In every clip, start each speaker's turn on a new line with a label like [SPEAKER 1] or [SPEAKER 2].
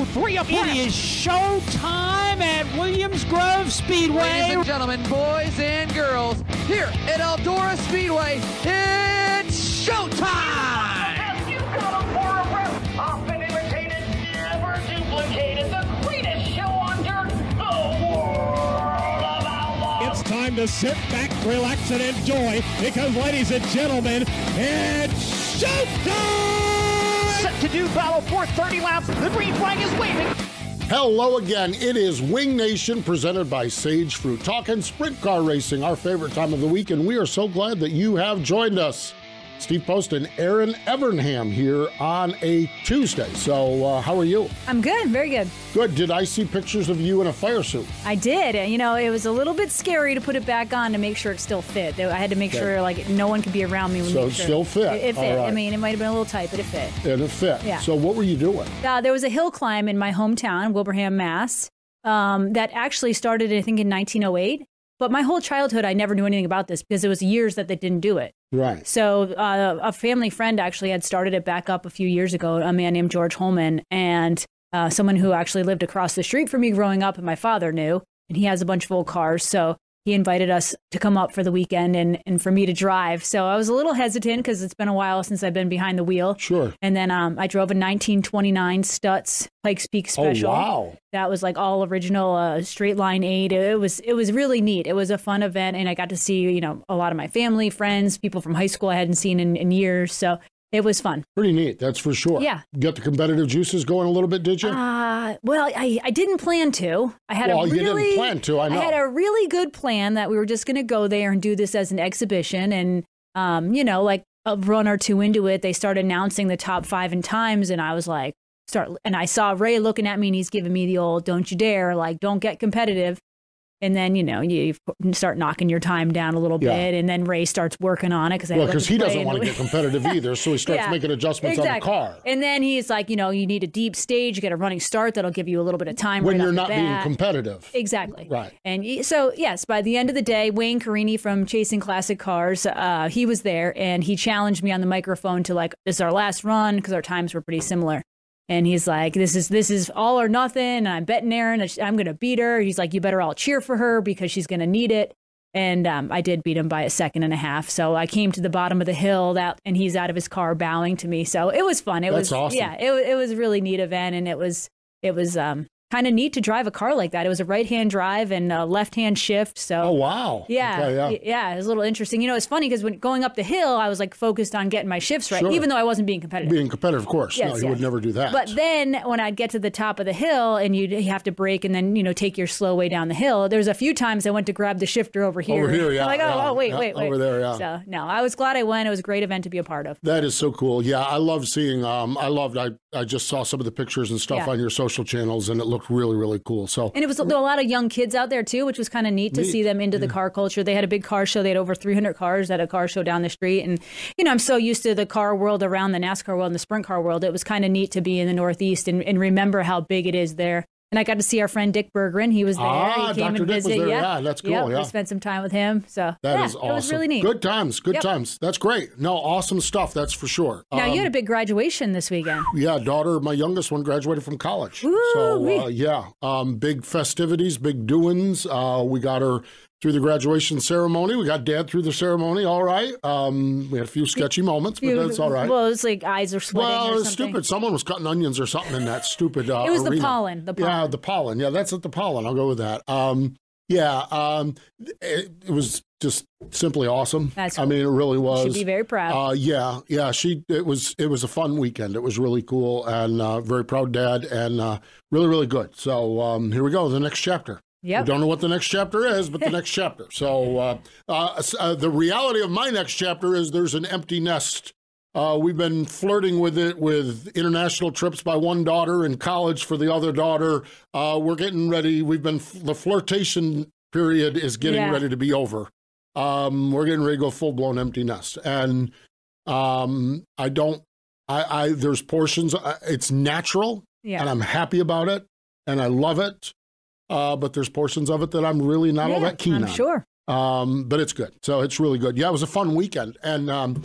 [SPEAKER 1] Best go three abreast.
[SPEAKER 2] It is show time at Williams Grove Speedway.
[SPEAKER 3] Ladies and gentlemen, boys and girls, here at Eldora Speedway, it's showtime!
[SPEAKER 4] You got 'em for a rep. Often imitated, never duplicated. The greatest show on dirt. The world of outlaws.
[SPEAKER 1] It's time to sit back, relax, and enjoy because, ladies and gentlemen, it's showtime!
[SPEAKER 2] Set to do battle for 30 laps. The green flag is waving.
[SPEAKER 5] Hello again. It is Wing Nation presented by Sage Fruit. Talking sprint car racing, our favorite time of the week, and we are so glad that you have joined us. Steve Post and Erin Evernham here on a Tuesday. So, uh, how are you?
[SPEAKER 6] I'm good, very good.
[SPEAKER 5] Good. Did I see pictures of you in a fire suit?
[SPEAKER 6] I did. and, You know, it was a little bit scary to put it back on to make sure it still fit. I had to make
[SPEAKER 5] Okay.
[SPEAKER 6] sure like no one could be around me. When
[SPEAKER 5] So it
[SPEAKER 6] sure.
[SPEAKER 5] still fit.
[SPEAKER 6] It, it fit.
[SPEAKER 5] Right.
[SPEAKER 6] I mean, it might have been a little tight, but it fit.
[SPEAKER 5] And it fit.
[SPEAKER 6] Yeah.
[SPEAKER 5] So, what were you doing?
[SPEAKER 6] Uh, there was a hill climb in my hometown, Wilbraham, Mass. Um, that actually started, I think, in 1908. But my whole childhood, I never knew anything about this because it was years that they didn't do it.
[SPEAKER 5] Right.
[SPEAKER 6] So uh, a family friend actually had started it back up a few years ago. A man named George Holman, and uh, someone who actually lived across the street from me growing up, and my father knew. And he has a bunch of old cars, so he invited us to come up for the weekend and and for me to drive. So I was a little hesitant because it's been a while since I've been behind the wheel.
[SPEAKER 5] Sure.
[SPEAKER 6] And then um, I drove a 1929 Stutz Pikes Peak Special.
[SPEAKER 5] Oh, wow.
[SPEAKER 6] That was like all original, uh, straight line eight. It was it was really neat. It was a fun event, and I got to see you know a lot of my family, friends, people from high school I hadn't seen in, in years. So it was fun.
[SPEAKER 5] Pretty neat, that's for sure.
[SPEAKER 6] Yeah.
[SPEAKER 5] Got the competitive juices going a little bit, did you?
[SPEAKER 6] Uh, well, I, I didn't plan to. I had
[SPEAKER 5] Well,
[SPEAKER 6] a
[SPEAKER 5] you didn't plan to, I know.
[SPEAKER 6] had a really good plan that we were just going to go there and do this as an exhibition, and um, you know, like a run or two into it, they started announcing the top five in times, and I was like, start. And I saw Ray looking at me, and he's giving me the old "Don't you dare!" like, "Don't get competitive." And then you know you start knocking your time down a little
[SPEAKER 5] Yeah.
[SPEAKER 6] bit, and then Ray starts working on it because
[SPEAKER 5] well, because he doesn't want to get competitive either, so he starts
[SPEAKER 6] Yeah,
[SPEAKER 5] making adjustments on the car.
[SPEAKER 6] And then he's like, you know, you need a deep stage, you get a running start that'll give you a little bit of time
[SPEAKER 5] When
[SPEAKER 6] right
[SPEAKER 5] you're not being competitive.
[SPEAKER 6] Exactly.
[SPEAKER 5] Right.
[SPEAKER 6] And so, yes, by the end of the day, Wayne Carini from Chasing Classic Cars, uh, he was there and he challenged me on the microphone to like, this is our last run because our times were pretty similar. And he's like, this is this is all or nothing. And I'm betting Erin, I'm going to beat her. He's like, you better all cheer for her because she's going to need it. And um, I did beat him by a second and a half. So I came to the bottom of the hill that, and he's out of his car bowing to me. So it was fun. It
[SPEAKER 5] That's
[SPEAKER 6] was
[SPEAKER 5] awesome.
[SPEAKER 6] yeah, it, it was a really neat event, and it was it was um, kind of neat to drive a car like that. It was a right hand drive and a left hand shift. So
[SPEAKER 5] Oh, wow.
[SPEAKER 6] yeah,
[SPEAKER 5] Okay, yeah.
[SPEAKER 6] yeah, it was a little interesting. You know, it's funny because when going up the hill, I was like focused on getting my shifts right,
[SPEAKER 5] Sure.
[SPEAKER 6] even though I wasn't being competitive.
[SPEAKER 5] Being competitive, of course. no,
[SPEAKER 6] Yes,
[SPEAKER 5] you
[SPEAKER 6] yes.
[SPEAKER 5] would never do that.
[SPEAKER 6] But then when I'd get to the top of the hill and you'd have to brake and then, you know, take your slow way down the hill, there's a few times I went to grab the shifter over here.
[SPEAKER 5] Over here, yeah,
[SPEAKER 6] like, oh,
[SPEAKER 5] yeah,
[SPEAKER 6] oh, wait,
[SPEAKER 5] yeah,
[SPEAKER 6] wait, wait.
[SPEAKER 5] over there, yeah.
[SPEAKER 6] So, no, I was glad I went. It was a great event to be a part of.
[SPEAKER 5] That is so cool. Yeah, I love seeing. Um, I loved. I I just saw some of the pictures and stuff
[SPEAKER 6] Yeah.
[SPEAKER 5] on your social channels, and it looked really, really cool. So
[SPEAKER 6] And it was a lot of young kids out there too, which was kind of neat to
[SPEAKER 5] Neat.
[SPEAKER 6] see them into the car culture. They had a big car show. They had over 300 cars at a car show down the street. And, you know, I'm so used to the car world around the NASCAR world and the sprint car world. It was kind of neat to be in the Northeast and, and remember how big it is there. And I got to see our friend Dick Berggren. He was there.
[SPEAKER 5] Ah,
[SPEAKER 6] he came
[SPEAKER 5] Dr.
[SPEAKER 6] and
[SPEAKER 5] Dick
[SPEAKER 6] visited. Yeah.
[SPEAKER 5] Yeah, that's cool,
[SPEAKER 6] Yep,
[SPEAKER 5] yeah.
[SPEAKER 6] We spent some time with him. So
[SPEAKER 5] that
[SPEAKER 6] yeah,
[SPEAKER 5] is awesome.
[SPEAKER 6] it was really neat.
[SPEAKER 5] Good times. Good
[SPEAKER 6] Yep.
[SPEAKER 5] times. That's great. No, awesome stuff. That's for sure.
[SPEAKER 6] Now,
[SPEAKER 5] Um,
[SPEAKER 6] you had a big graduation this weekend.
[SPEAKER 5] Yeah, daughter, my youngest one graduated from college. Ooh,
[SPEAKER 6] so
[SPEAKER 5] uh, yeah, um, big festivities, big doings. Uh, we got her through the graduation ceremony. We got dad through the ceremony. All right. Um, we had a few sketchy moments, but that's all right.
[SPEAKER 6] Well, it's like eyes are sweating
[SPEAKER 5] Well, it was stupid. Someone was cutting onions or something in that stupid. Uh,
[SPEAKER 6] It was the pollen, the
[SPEAKER 5] Yeah, the pollen. Yeah, that's at the pollen. I'll go with that. Um, yeah, um, it, it was just simply awesome.
[SPEAKER 6] That's
[SPEAKER 5] I mean, it really was.
[SPEAKER 6] should be very proud.
[SPEAKER 5] Uh, yeah, yeah. She. It was. It was a fun weekend. It was really cool and uh, very proud dad and uh, really, really good. So um, here we go. The next chapter.
[SPEAKER 6] Yep.
[SPEAKER 5] I don't know what the next chapter is, but the next chapter. So uh, uh, uh, the reality of my next chapter is there's an empty nest. Uh, we've been flirting with it with international trips by one daughter and college for the other daughter. Uh, we're getting ready. We've been the flirtation period is getting
[SPEAKER 6] Yeah.
[SPEAKER 5] ready to be over. Um, we're getting ready to go full blown empty nest, and um, I don't. I, I there's portions. uh, It's natural
[SPEAKER 6] Yeah.
[SPEAKER 5] and I'm happy about it and I love it. Uh, but there's portions of it that I'm really not all that keen
[SPEAKER 6] I'm
[SPEAKER 5] on.
[SPEAKER 6] sure.
[SPEAKER 5] Um, but it's good. So it's really good. Yeah, it was a fun weekend and um,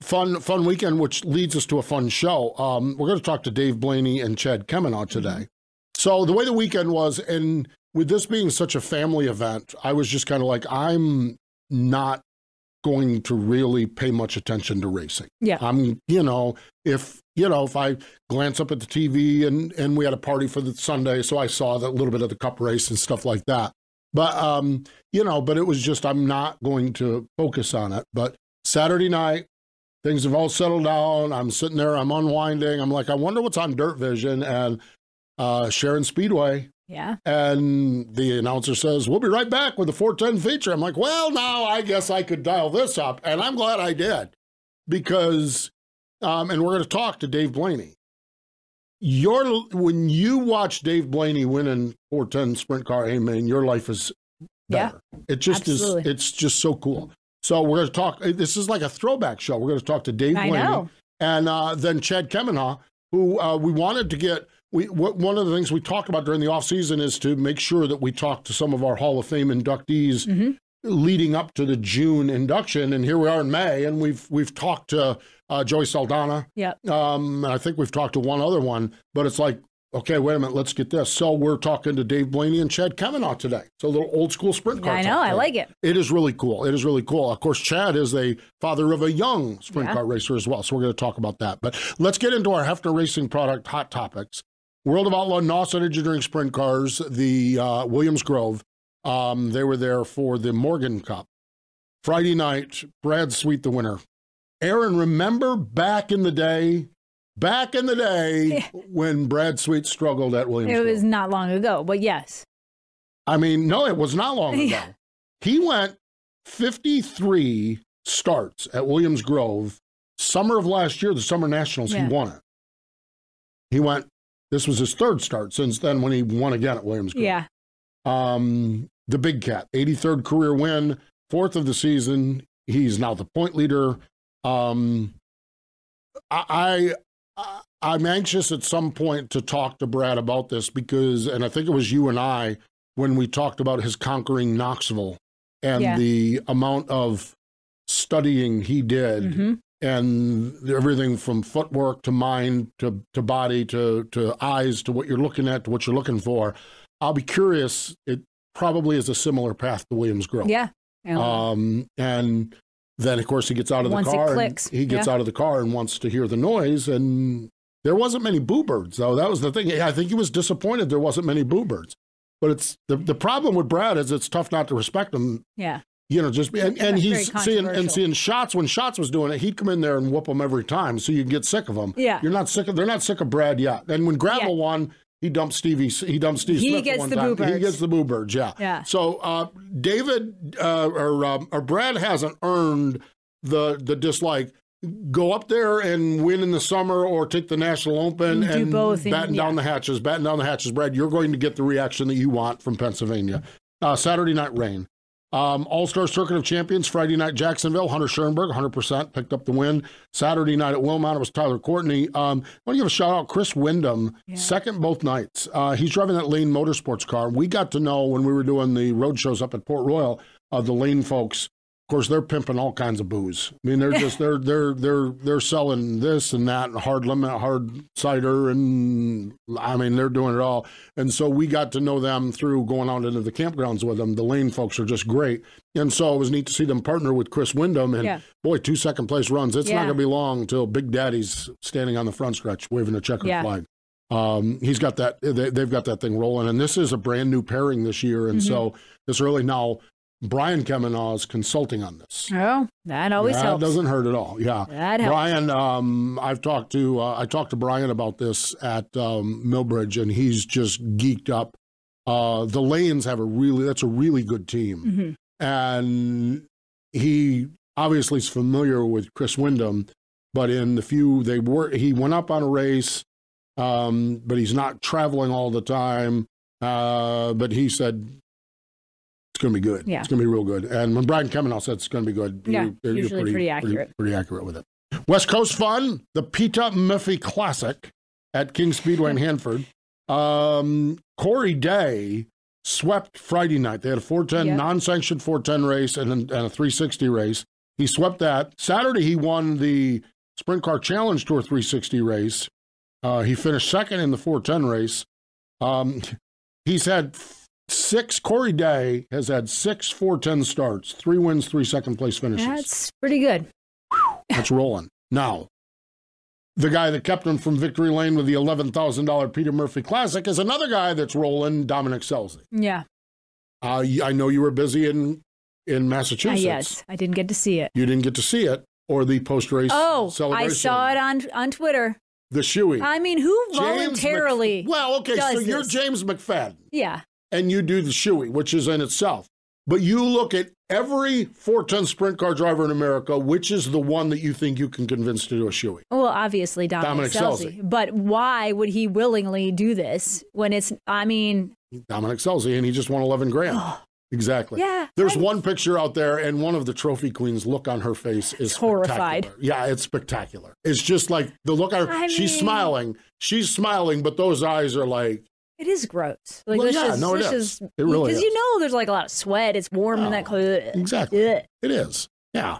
[SPEAKER 5] fun fun weekend, which leads us to a fun show. Um, we're going to talk to Dave Blaney and Chad Kemenah today. So the way the weekend was, and with this being such a family event, I was just kind of like, I'm not going to really pay much attention to racing.
[SPEAKER 6] Yeah.
[SPEAKER 5] I'm, you know, if you know, if I glance up at the TV and and we had a party for the Sunday, so I saw that little bit of the cup race and stuff like that. But um, you know, but it was just I'm not going to focus on it. But Saturday night, things have all settled down. I'm sitting there, I'm unwinding. I'm like, I wonder what's on Dirt Vision and uh Sharon Speedway.
[SPEAKER 6] Yeah.
[SPEAKER 5] And the announcer says, We'll be right back with the 410 feature. I'm like, Well, now I guess I could dial this up. And I'm glad I did because, um, and we're going to talk to Dave Blaney. Your, when you watch Dave Blaney winning 410 sprint car, hey man, your life is
[SPEAKER 6] Yeah.
[SPEAKER 5] It just
[SPEAKER 6] Absolutely.
[SPEAKER 5] is, it's just so cool. So we're going to talk, this is like a throwback show. We're going to talk to Dave
[SPEAKER 6] I
[SPEAKER 5] Blaney
[SPEAKER 6] know.
[SPEAKER 5] and uh, then Chad Kemenah, who uh, we wanted to get. We w- one of the things we talk about during the off season is to make sure that we talk to some of our Hall of Fame inductees
[SPEAKER 6] Mm-hmm.
[SPEAKER 5] leading up to the June induction, and here we are in May, and we've we've talked to uh, Joey Saldana.
[SPEAKER 6] Yep.
[SPEAKER 5] Um, and I think we've talked to one other one, but it's like, okay, wait a minute, let's get this. So we're talking to Dave Blaney and Chad Kemenah today. So a little old school sprint car.
[SPEAKER 6] I
[SPEAKER 5] talk
[SPEAKER 6] know. I like it.
[SPEAKER 5] It is really cool. It is really cool. Of course, Chad is a father of a young sprint
[SPEAKER 6] Yeah.
[SPEAKER 5] car racer as well. So we're going to talk about that. But let's get into our Hefner Racing product hot topics. World of Outlaw NOS Energy Sprint Cars, the uh, Williams Grove. Um, they were there for the Morgan Cup. Friday night, Brad Sweet, the winner. Erin, remember back in the day, back in the day when Brad Sweet struggled at Williams
[SPEAKER 6] It
[SPEAKER 5] Grove?
[SPEAKER 6] was not long ago, but yes.
[SPEAKER 5] I mean, no, it was not long ago.
[SPEAKER 6] Yeah.
[SPEAKER 5] He went 53 starts at Williams Grove. Summer of last year, the Summer Nationals,
[SPEAKER 6] Yeah.
[SPEAKER 5] he won it. He went, this was his third start since then when he won again at Williams Grove.
[SPEAKER 6] Yeah.
[SPEAKER 5] Um, the Big Cat, 83rd career win, fourth of the season. He's now the point leader. Um, I, I I'm anxious at some point to talk to Brad about this because, and I think it was you and I when we talked about his conquering Knoxville and
[SPEAKER 6] Yeah.
[SPEAKER 5] the amount of studying he did
[SPEAKER 6] hmm
[SPEAKER 5] and everything from footwork to mind to, to body to, to eyes to what you're looking at to what you're looking for. I'll be curious. It probably is a similar path to Williams Grove.
[SPEAKER 6] Yeah. And
[SPEAKER 5] Um, and then, of course, he gets out of the
[SPEAKER 6] Once it
[SPEAKER 5] car. he gets
[SPEAKER 6] yeah.
[SPEAKER 5] out of the car and wants to hear the noise. And there wasn't many boo birds, though. That was the thing. I think he was disappointed there wasn't many boo birds. But it's the, the problem with Brad is it's tough not to respect him.
[SPEAKER 6] yeah.
[SPEAKER 5] You know, just and, and he's seeing and seeing Schatz when Schatz was doing it. He'd come in there and whoop them every time, so you can get sick of them.
[SPEAKER 6] Yeah.
[SPEAKER 5] you're not sick of. They're not sick of Brad yet. And when Gravel
[SPEAKER 6] Yeah.
[SPEAKER 5] won, he dumped Stevie. He dumped Steve
[SPEAKER 6] He
[SPEAKER 5] Smith.
[SPEAKER 6] gets
[SPEAKER 5] one
[SPEAKER 6] the
[SPEAKER 5] time.
[SPEAKER 6] boo
[SPEAKER 5] He
[SPEAKER 6] birds.
[SPEAKER 5] gets the boo birds. Yeah.
[SPEAKER 6] Yeah.
[SPEAKER 5] So uh, David uh, or um, or Brad hasn't earned the the dislike. Go up there and win in the summer, or take the National Open
[SPEAKER 6] You
[SPEAKER 5] and
[SPEAKER 6] both
[SPEAKER 5] batten down
[SPEAKER 6] yeah.
[SPEAKER 5] the hatches. Batten down the hatches, Brad. You're going to get the reaction that you want from Pennsylvania. Uh, Saturday night rain. Um, All Star Circuit of Champions, Friday night Jacksonville, Hunter Schuerenberg, 100% picked up the win. Saturday night at Wilmot, it was Tyler Courtney. Um, I want to give a shout out Chris Windom, second both nights. Uh, he's driving that Lane Motorsports car. We got to know when we were doing the road shows up at Port Royal, uh, the Lane folks. Of course, they're pimping all kinds of booze. I mean, they're just they're they're they're they're selling this and that and hard limit, hard cider, and I mean they're doing it all. And so we got to know them through going out into the campgrounds with them. The Lane folks are just great, and so it was neat to see them partner with Chris Windom. And
[SPEAKER 6] Yeah.
[SPEAKER 5] boy, two second place runs. It's not going to be long until Big Daddy's standing on the front stretch waving a checkered
[SPEAKER 6] Yeah.
[SPEAKER 5] flag. Um, he's got that. They, they've got that thing rolling, and this is a brand new pairing this year, and so
[SPEAKER 6] Mm-hmm.
[SPEAKER 5] it's really now. Brian Kemenah is consulting on this.
[SPEAKER 6] Oh, that always
[SPEAKER 5] that
[SPEAKER 6] helps.
[SPEAKER 5] doesn't hurt at all. Yeah,
[SPEAKER 6] That helps.
[SPEAKER 5] Brian. Um, I've talked to uh, I talked to Brian about this at um, Millbridge, and he's just geeked up Uh, the Lanes have a really that's a really good team, and he obviously is familiar with Chris Windom. But in the few they were, he went up on a race, um, but he's not traveling all the time. Uh, but he said it's going to be good.
[SPEAKER 6] Yeah.
[SPEAKER 5] It's going to be real good. And when Brian Kemenah said it's going to be good,
[SPEAKER 6] Yeah,
[SPEAKER 5] you- you're
[SPEAKER 6] usually pretty accurate.
[SPEAKER 5] Pretty, accurate with it. West Coast Fun, the Peter Murphy Classic at King Speedway in Hanford. Um, Corey Day swept Friday night. They had a 410
[SPEAKER 6] Yep.
[SPEAKER 5] non-sanctioned 410 race and, and a 360 race. He swept that. Saturday he won the Sprint Car Challenge Tour 360 race. Uh, he finished second in the 410 race. Um, he's had six. Corey Day has had six 410 starts, three wins, three second place finishes.
[SPEAKER 6] That's pretty good.
[SPEAKER 5] That's rolling. Now, the guy that kept him from victory lane with the $11,000 Peter Murphy Classic is another guy that's rolling, Dominic Scelzi.
[SPEAKER 6] Yeah.
[SPEAKER 5] Uh, I know you were busy in, in
[SPEAKER 6] Uh,
[SPEAKER 5] Massachusetts.
[SPEAKER 6] yes, I didn't get to see it.
[SPEAKER 5] You didn't get to see it or the post race
[SPEAKER 6] Oh,
[SPEAKER 5] celebration.
[SPEAKER 6] I saw it on on Twitter.
[SPEAKER 5] The shoey.
[SPEAKER 6] I mean, who
[SPEAKER 5] James
[SPEAKER 6] voluntarily?
[SPEAKER 5] Mc- well, okay, so you're? James McFadden
[SPEAKER 6] yeah,
[SPEAKER 5] and you do the shoey, which is in itself. But you look at every 410 sprint car driver in America, which is the one that you think you can convince to do a shoey?
[SPEAKER 6] well, obviously Dominic,
[SPEAKER 5] Dominic
[SPEAKER 6] Scelzi. But why would he willingly do this when it's? I mean,
[SPEAKER 5] Dominic Scelzi, and he just won 11 grand. exactly.
[SPEAKER 6] yeah,
[SPEAKER 5] There's
[SPEAKER 6] I-
[SPEAKER 5] one picture out there, and one of the trophy queens' look on her face is
[SPEAKER 6] Horrified.
[SPEAKER 5] Yeah, it's spectacular. It's just like the look on her.
[SPEAKER 6] I
[SPEAKER 5] she's
[SPEAKER 6] mean-
[SPEAKER 5] smiling. She's smiling, but those eyes are like,
[SPEAKER 6] It is gross. Like
[SPEAKER 5] Well,
[SPEAKER 6] this
[SPEAKER 5] yeah,
[SPEAKER 6] is,
[SPEAKER 5] no, it
[SPEAKER 6] this
[SPEAKER 5] is.
[SPEAKER 6] is
[SPEAKER 5] It really
[SPEAKER 6] because you know there's like a lot of sweat. It's warm in that
[SPEAKER 5] Oh,
[SPEAKER 6] clothes.
[SPEAKER 5] exactly.
[SPEAKER 6] Ugh.
[SPEAKER 5] It is. Yeah.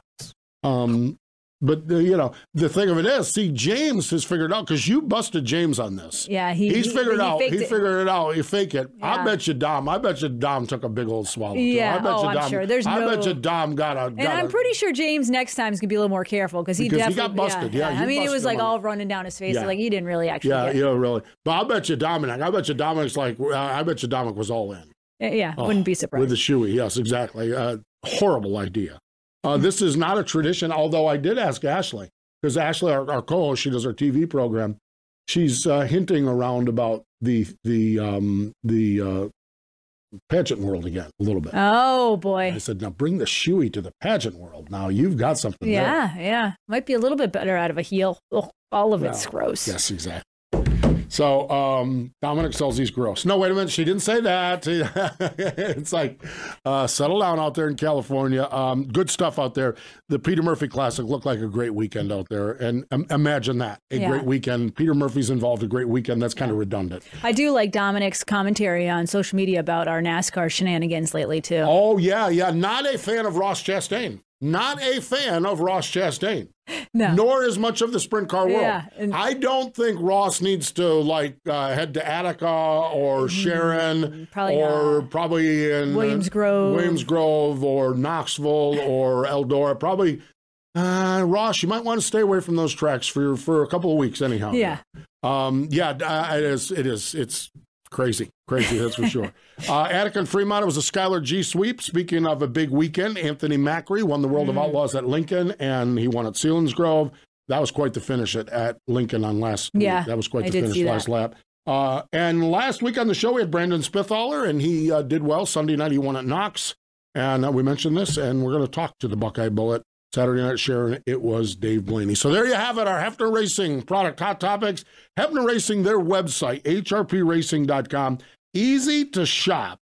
[SPEAKER 5] Um, but the, you know, the thing of it is, see, James has figured out because you busted James on this.
[SPEAKER 6] Yeah, he
[SPEAKER 5] He's figured
[SPEAKER 6] he
[SPEAKER 5] out. He figured it out. He fake it. I bet you Dom. I bet you Dom took a big old swallow. too.
[SPEAKER 6] Yeah,
[SPEAKER 5] I bet
[SPEAKER 6] oh,
[SPEAKER 5] you
[SPEAKER 6] I'm
[SPEAKER 5] Dom,
[SPEAKER 6] sure. There's
[SPEAKER 5] I bet you Dom got a.
[SPEAKER 6] And I'm pretty sure James next time is gonna be a little more careful because he
[SPEAKER 5] Because he
[SPEAKER 6] definitely
[SPEAKER 5] got busted. Yeah,
[SPEAKER 6] I mean, it was like all running down his face.
[SPEAKER 5] Yeah.
[SPEAKER 6] Like he didn't really actually.
[SPEAKER 5] Yeah, know, really. But I bet you Dominic. I bet you Dominic's like. uh, I bet you Dominic was all in.
[SPEAKER 6] Yeah,
[SPEAKER 5] Oh,
[SPEAKER 6] wouldn't be surprised.
[SPEAKER 5] With the shoey, yes, exactly. Uh, horrible idea. Uh, this is not a tradition, although I did ask Ashley, because Ashley, our, our co host, she does our TV program. She's uh, hinting around about the the um, the uh, pageant world again a little bit.
[SPEAKER 6] oh boy.
[SPEAKER 5] I said, now bring the shoey to the pageant world. Now you've got something there.
[SPEAKER 6] Yeah, yeah. Might be a little bit better out of a heel. Ugh, all of it's gross.
[SPEAKER 5] Yes, exactly. So um, Dominic Scelzi's gross. No, wait a minute. She didn't say that. it's like uh, settle down out there in California. Um, good stuff out there. The Peter Murphy Classic looked like a great weekend out there, and um, imagine that a
[SPEAKER 6] Yeah.
[SPEAKER 5] great weekend. Peter Murphy's involved. A great weekend. That's kind of redundant.
[SPEAKER 6] I do like Dominic's commentary on social media about our NASCAR shenanigans lately too.
[SPEAKER 5] Oh yeah, yeah. Not a fan of Ross Chastain. Not a fan of Ross Chastain.
[SPEAKER 6] no.
[SPEAKER 5] nor as much of the sprint car world.
[SPEAKER 6] Yeah, and-
[SPEAKER 5] I don't think Ross needs to like uh, head to Attica or Sharon
[SPEAKER 6] Mm, probably
[SPEAKER 5] or
[SPEAKER 6] not.
[SPEAKER 5] probably in uh,
[SPEAKER 6] Williams Grove.
[SPEAKER 5] Williams Grove or Knoxville or Eldora. Probably uh, Ross, you might want to stay away from those tracks for for a couple of weeks anyhow.
[SPEAKER 6] Yeah.
[SPEAKER 5] Um, yeah, uh, it is. It is. It's crazy, crazy. That's for sure. Uh, Attica and Fremont. It was a Skylar Gee sweep. Speaking of a big weekend, Anthony Macri won the World of
[SPEAKER 6] Mm.
[SPEAKER 5] Outlaws at Lincoln, and he won at Selinsgrove. That was quite the finish at, at Lincoln on last.
[SPEAKER 6] Yeah,
[SPEAKER 5] week. that was quite
[SPEAKER 6] I
[SPEAKER 5] the finish last lap. Uh, and last week on the show, we had Brandon Spithaler, and he uh, did well. Sunday night, he won at Knox. And uh, we mentioned this, and we're going to talk to the Buckeye Bullet. Saturday night, Sharon, it was Dave Blaney. So there you have it, our Hefner Racing product hot topics. Hefner Racing, their website, hrpracing.com. Easy to shop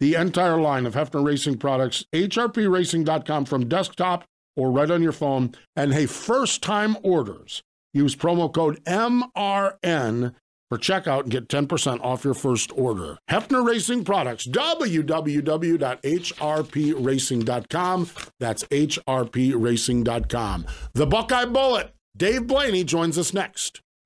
[SPEAKER 5] the entire line of Hefner Racing products, hrpracing.com from desktop or right on your phone. And hey, first time orders, use promo code MRN for checkout and get 10% off your first order. Hefner Racing Products, www.hrpracing.com. That's hrpracing.com. The Buckeye Bullet, Dave Blaney joins us next.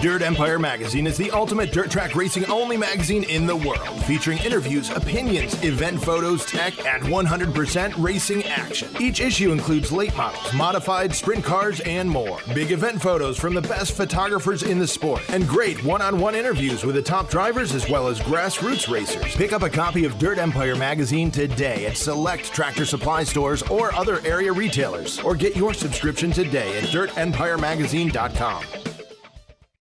[SPEAKER 7] Dirt Empire Magazine is the ultimate dirt track racing only magazine in the world, featuring interviews, opinions, event photos, tech, and 100% racing action. Each issue includes late models, modified sprint cars, and more. Big event photos from the best photographers in the sport, and great one on one interviews with the top drivers as well as grassroots racers. Pick up a copy of Dirt Empire Magazine today at select tractor supply stores or other area retailers, or get your subscription today at dirtempiremagazine.com.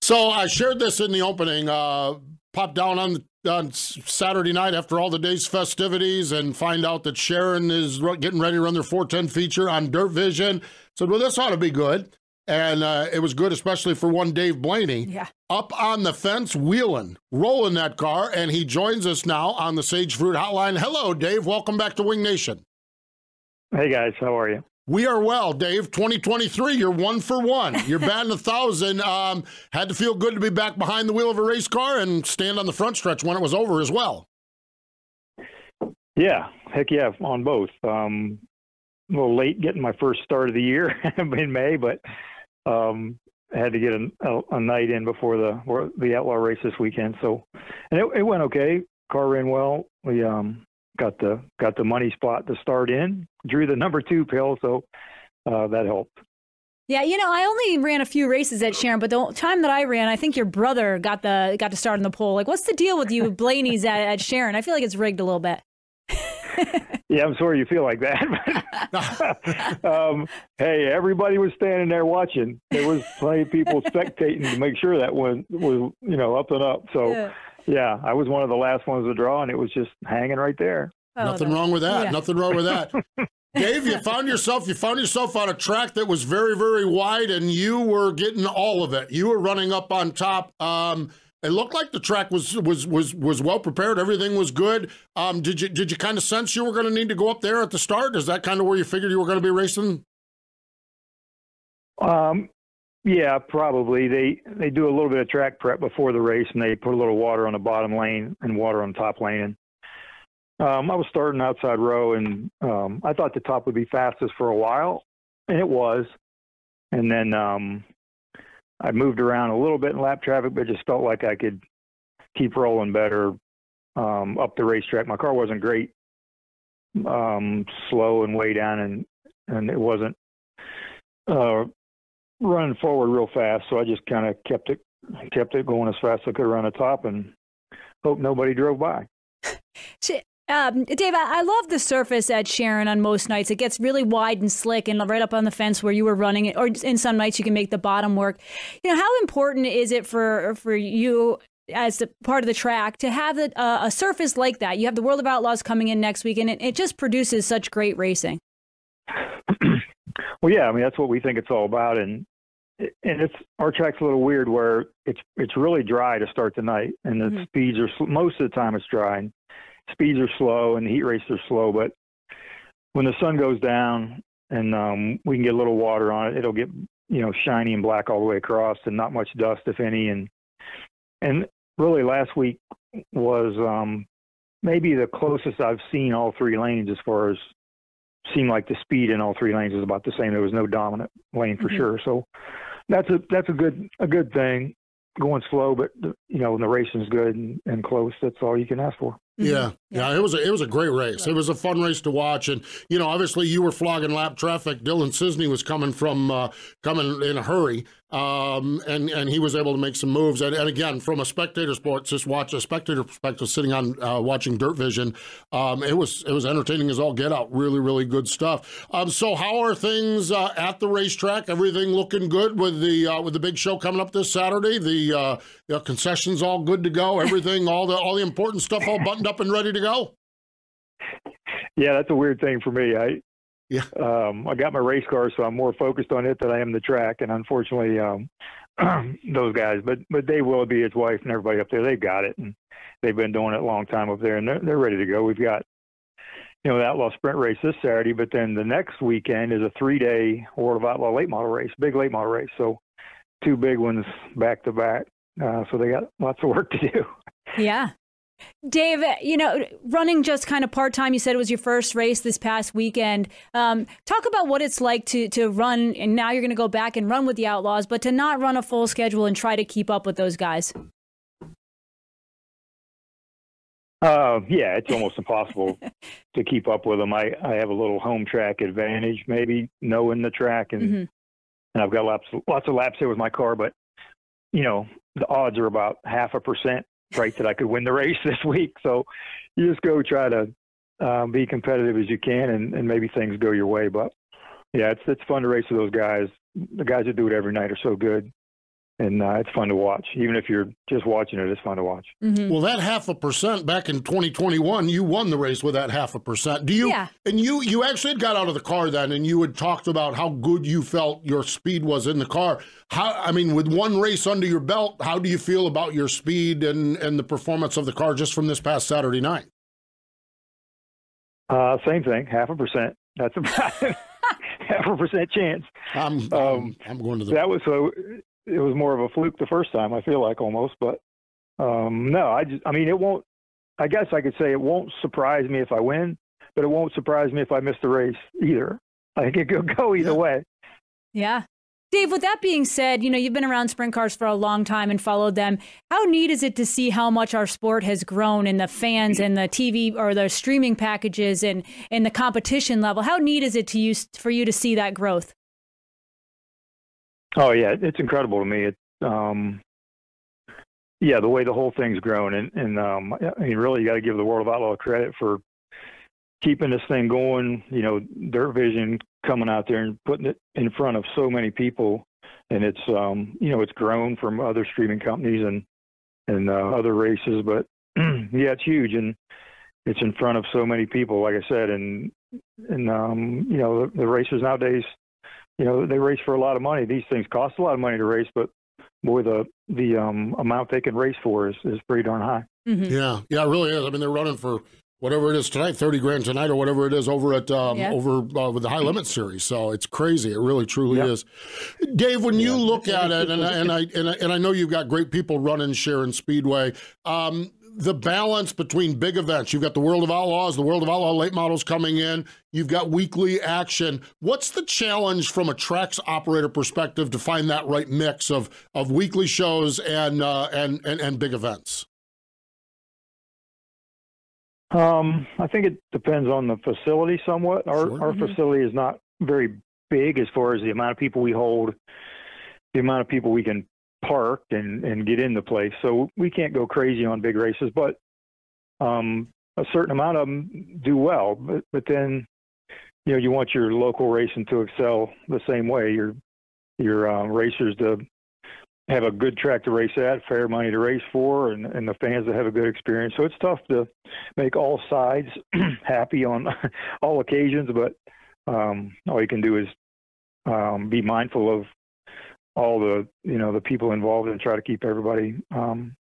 [SPEAKER 5] So I shared this in the opening. Uh, pop down on on Saturday night after all the day's festivities and find out that Sharon is getting ready to run their 410 feature on Dirt Vision. Said, well, this ought to be good. And uh, it was good, especially for one Dave Blaney.
[SPEAKER 6] Yeah.
[SPEAKER 5] Up on the fence, wheeling, rolling that car. And he joins us now on the Sage Fruit Hotline. Hello, Dave. Welcome back to Wing Nation.
[SPEAKER 8] Hey, guys. How are you?
[SPEAKER 5] We are well, Dave. 2023, you're one for one. You're batting a thousand. Um, had to feel good to be back behind the wheel of a race car and stand on the front stretch when it was over as well.
[SPEAKER 8] Yeah, heck yeah, on both. Um, a little late getting my first start of the year in May, but um, had to get a, a, a, night in before the the outlaw race this weekend. So, and it, it went okay. Car ran well. We um, got the got the money spot to start in. Drew the number two pill, so uh, that helped.
[SPEAKER 6] Yeah, you know, I only ran a few races at Sharon, but the time that I ran, I think your brother got the got to start in the pole. Like, what's the deal with you, Blaney's at, at Sharon? I feel like it's rigged a little bit.
[SPEAKER 8] yeah, I'm sorry you feel like that. um, hey, everybody was standing there watching. There was plenty of people spectating to make sure that one was, you know, up and up. So. Yeah yeah, I was one of the last ones to draw, and it was just hanging right there.
[SPEAKER 5] Oh, Nothing wrong with that. Yeah. Nothing wrong with that. Dave, you found yourself you found yourself on a track that was very very wide, and you were getting all of it. You were running up on top. Um, it looked like the track was was was was well prepared. Everything was good. Um, did you did you kind of sense you were going to need to go up there at the start? Is that kind of where you figured you were going to be racing?
[SPEAKER 8] Um, yeah, probably. They they do a little bit of track prep before the race, and they put a little water on the bottom lane and water on the top lane. And um, I was starting outside row, and um, I thought the top would be fastest for a while, and it was. And then um, I moved around a little bit in lap traffic, but just felt like I could keep rolling better um, up the racetrack. My car wasn't great, um, slow and way down, and and it wasn't uh, running forward real fast, so I just kind of kept it kept it going as fast as I could around the top and hope nobody drove by.
[SPEAKER 6] Um, Dave, I love the surface at Sharon on most nights. It gets really wide and slick, and right up on the fence where you were running it. Or in some nights, you can make the bottom work. You know, how important is it for for you as a part of the track to have a, a surface like that? You have the World of Outlaws coming in next week, and it, it just produces such great racing.
[SPEAKER 8] Well, yeah, I mean that's what we think it's all about, and and it's our track's a little weird where it's it's really dry to start the night, and the mm-hmm. speeds are most of the time it's dry, and speeds are slow, and the heat races are slow, but when the sun goes down and um, we can get a little water on it, it'll get you know shiny and black all the way across, and not much dust if any, and and really last week was um, maybe the closest I've seen all three lanes as far as seemed like the speed in all three lanes was about the same. There was no dominant lane for mm-hmm. sure. So that's a that's a good a good thing. Going slow, but you know when the racing's good and, and close, that's all you can ask for.
[SPEAKER 5] Mm-hmm. Yeah, yeah, it was a, it was a great race. It was a fun race to watch, and you know, obviously you were flogging lap traffic. Dylan Cisney was coming from uh, coming in a hurry, um, and and he was able to make some moves. And, and, again, from a spectator sports, just watch a spectator perspective, sitting on uh, watching Dirt Vision, um, it was it was entertaining as all get out. Really, really good stuff. Um, so, how are things uh, at the racetrack? Everything looking good with the uh, with the big show coming up this Saturday. The, uh, the concessions all good to go. Everything, all the all the important stuff all buttoned up and ready to go?
[SPEAKER 8] Yeah, that's a weird thing for me. I yeah. Um, I got my race car, so I'm more focused on it than I am the track. And unfortunately, um, those guys, but but Dave Willoughby, his wife, and everybody up there, they've got it, and they've been doing it a long time up there, and they're they're ready to go. We've got you know the Outlaw Sprint race this Saturday, but then the next weekend is a three-day World of Outlaw late model race, big late model race. So two big ones back to back. Uh, so they got lots of work to do.
[SPEAKER 6] Yeah, Dave, you know, running just kind of part time. You said it was your first race this past weekend. Um, talk about what it's like to to run, and now you're going to go back and run with the Outlaws, but to not run a full schedule and try to keep up with those guys.
[SPEAKER 8] Uh, yeah, it's almost impossible to keep up with them. I, I have a little home track advantage, maybe knowing the track, and
[SPEAKER 6] Mhm.
[SPEAKER 8] and I've got lots lots of laps here with my car. But you know, the odds are about half a percent right that I could win the race this week. So you just go try to um, be competitive as you can, and, and maybe things go your way. But yeah, it's it's fun to race with those guys. The guys that do it every night are so good, and uh, it's fun to watch. Even if you're just watching it, it's fun to watch.
[SPEAKER 5] Well, that half a percent back in 2021, you won the race with that half a percent. Do you?
[SPEAKER 6] Yeah.
[SPEAKER 5] And you you actually got out of the car then, and you had talked about how good you felt your speed was in the car. How? I mean, with one race under your belt, how do you feel about your speed and and the performance of the car just from this past Saturday night?
[SPEAKER 8] Uh, same thing, half a percent. That's about half a percent chance.
[SPEAKER 5] I'm
[SPEAKER 8] Um,
[SPEAKER 5] I'm going to the.
[SPEAKER 8] That was so. It was more of a fluke the first time. I feel like almost, but um, no. I just. I mean, it won't. I guess I could say it won't surprise me if I win, but it won't surprise me if I miss the race either. I think it could go either way.
[SPEAKER 6] Yeah. Dave, with that being said, you know, you've been around sprint cars for a long time and followed them. How neat is it to see how much our sport has grown in the fans and the TV or the streaming packages and, and the competition level? How neat is it to use for you to see that growth?
[SPEAKER 8] Oh yeah, it's incredible to me. It, um, yeah, the way the whole thing's grown, and and um, I mean, really, you got to give the World of Outlaw credit for keeping this thing going. You know, their Vision coming out there and putting it in front of so many people, and it's um, you know, it's grown from other streaming companies and and uh, other races, but yeah, it's huge, and it's in front of so many people. Like I said, and and um, you know, the, the racers nowadays you know they race for a lot of money. These things cost a lot of money to race, but boy, the the um, amount they can race for is, is pretty darn high.
[SPEAKER 5] Yeah, yeah, it really is. I mean, they're running for whatever it is tonight, thirty grand tonight, or whatever it is over at um,
[SPEAKER 6] Yeah.
[SPEAKER 5] over uh, with the high limit series. So it's crazy. It really, truly
[SPEAKER 8] Yep.
[SPEAKER 5] is. Dave, when you look at it, and I, and I and I and I know you've got great people running Sharon Speedway. Um, the balance between big events. You've got the World of Outlaws, the World of Outlaw late models coming in. You've got weekly action. What's the challenge from a tracks operator perspective to find that right mix of of weekly shows and uh, and, and and big events?
[SPEAKER 8] Um, I think it depends on the facility somewhat. Our
[SPEAKER 5] Sure.
[SPEAKER 8] our
[SPEAKER 6] Mhm.
[SPEAKER 8] facility is not very big as far as the amount of people we hold, the amount of people we can park and and get in the place. So we can't go crazy on big races, but um, a certain amount of them do well. But but then you know you want your local racing to excel the same way. Your your um, racers to have a good track to race at, fair money to race for, and, and the fans to have a good experience. So it's tough to make all sides happy on all occasions, but um, all you can do is um, be mindful of all the you know the people involved and try to keep everybody um,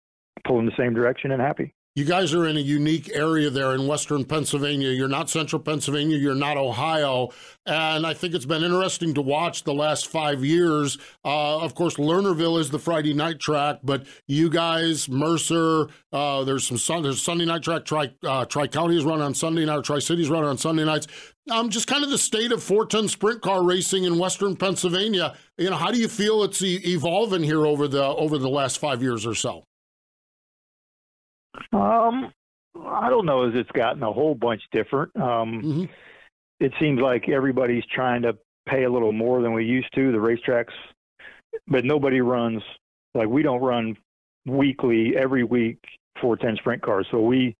[SPEAKER 8] pulling the same direction and happy.
[SPEAKER 5] You guys are in a unique area there in Western Pennsylvania. You're not Central Pennsylvania. You're not Ohio. And I think it's been interesting to watch the last five years. Uh, of course, Lernerville is the Friday night track, but you guys, Mercer, uh, there's some sun, there's Sunday night track. Tri uh, Tri County is run on Sunday night. Tri Cities run on Sunday nights. Um, just kind of the state of four ton sprint car racing in Western Pennsylvania. You know, how do you feel it's e- evolving here over the over the last five years or so?
[SPEAKER 8] Um, I don't know as it's gotten a whole bunch different. Um,
[SPEAKER 5] Mhm.
[SPEAKER 8] It seems like everybody's trying to pay a little more than we used to. The racetracks, but nobody runs like we don't run weekly every week for 10 sprint cars. So we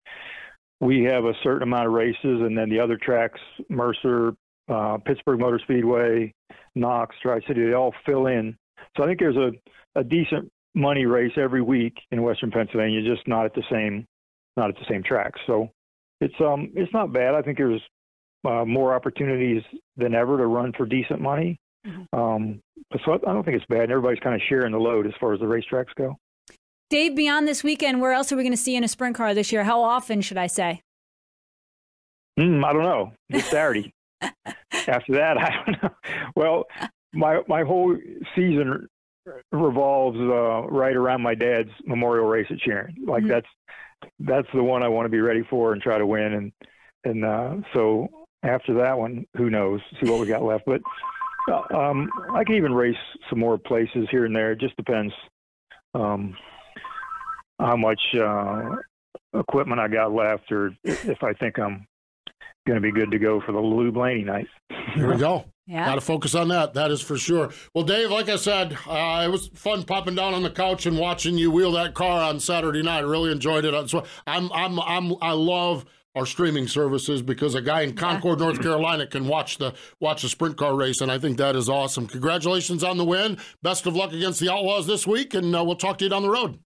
[SPEAKER 8] we have a certain amount of races, and then the other tracks, Mercer, uh, Pittsburgh Motor Speedway, Knox, Tri City, they all fill in. So I think there's a a decent money race every week in Western Pennsylvania, just not at the same not at the same tracks. So it's um it's not bad. I think there's uh, more opportunities than ever to run for decent money. Um, so I don't think it's bad. And Everybody's kind of sharing the load as far as the racetracks go.
[SPEAKER 6] Dave, beyond this weekend, where else are we going to see in a sprint car this year? How often should I say?
[SPEAKER 8] Mm, I don't know. This Saturday. After that, I don't know. Well, my my whole season revolves uh, right around my dad's memorial race at Sharon. Like
[SPEAKER 6] Mhm.
[SPEAKER 8] that's that's the one I want to be ready for and try to win. And and uh, so after that one, who knows? See what we got left. But uh, um, I can even race some more places here and there. It just depends um, how much uh, equipment I got left, or if I think I'm going to be good to go for the Lou Blaney night.
[SPEAKER 5] Here we go.
[SPEAKER 6] Yeah.
[SPEAKER 5] Got to focus on that. That is for sure. Well, Dave, like I said, uh, it was fun popping down on the couch and watching you wheel that car on Saturday night. I really enjoyed it. So I'm, I'm, I'm, I love our streaming services because a guy in Concord, North Carolina, can watch the watch the sprint car race, and I think that is awesome. Congratulations on the win. Best of luck against the Outlaws this week, and uh, we'll talk to you down the road.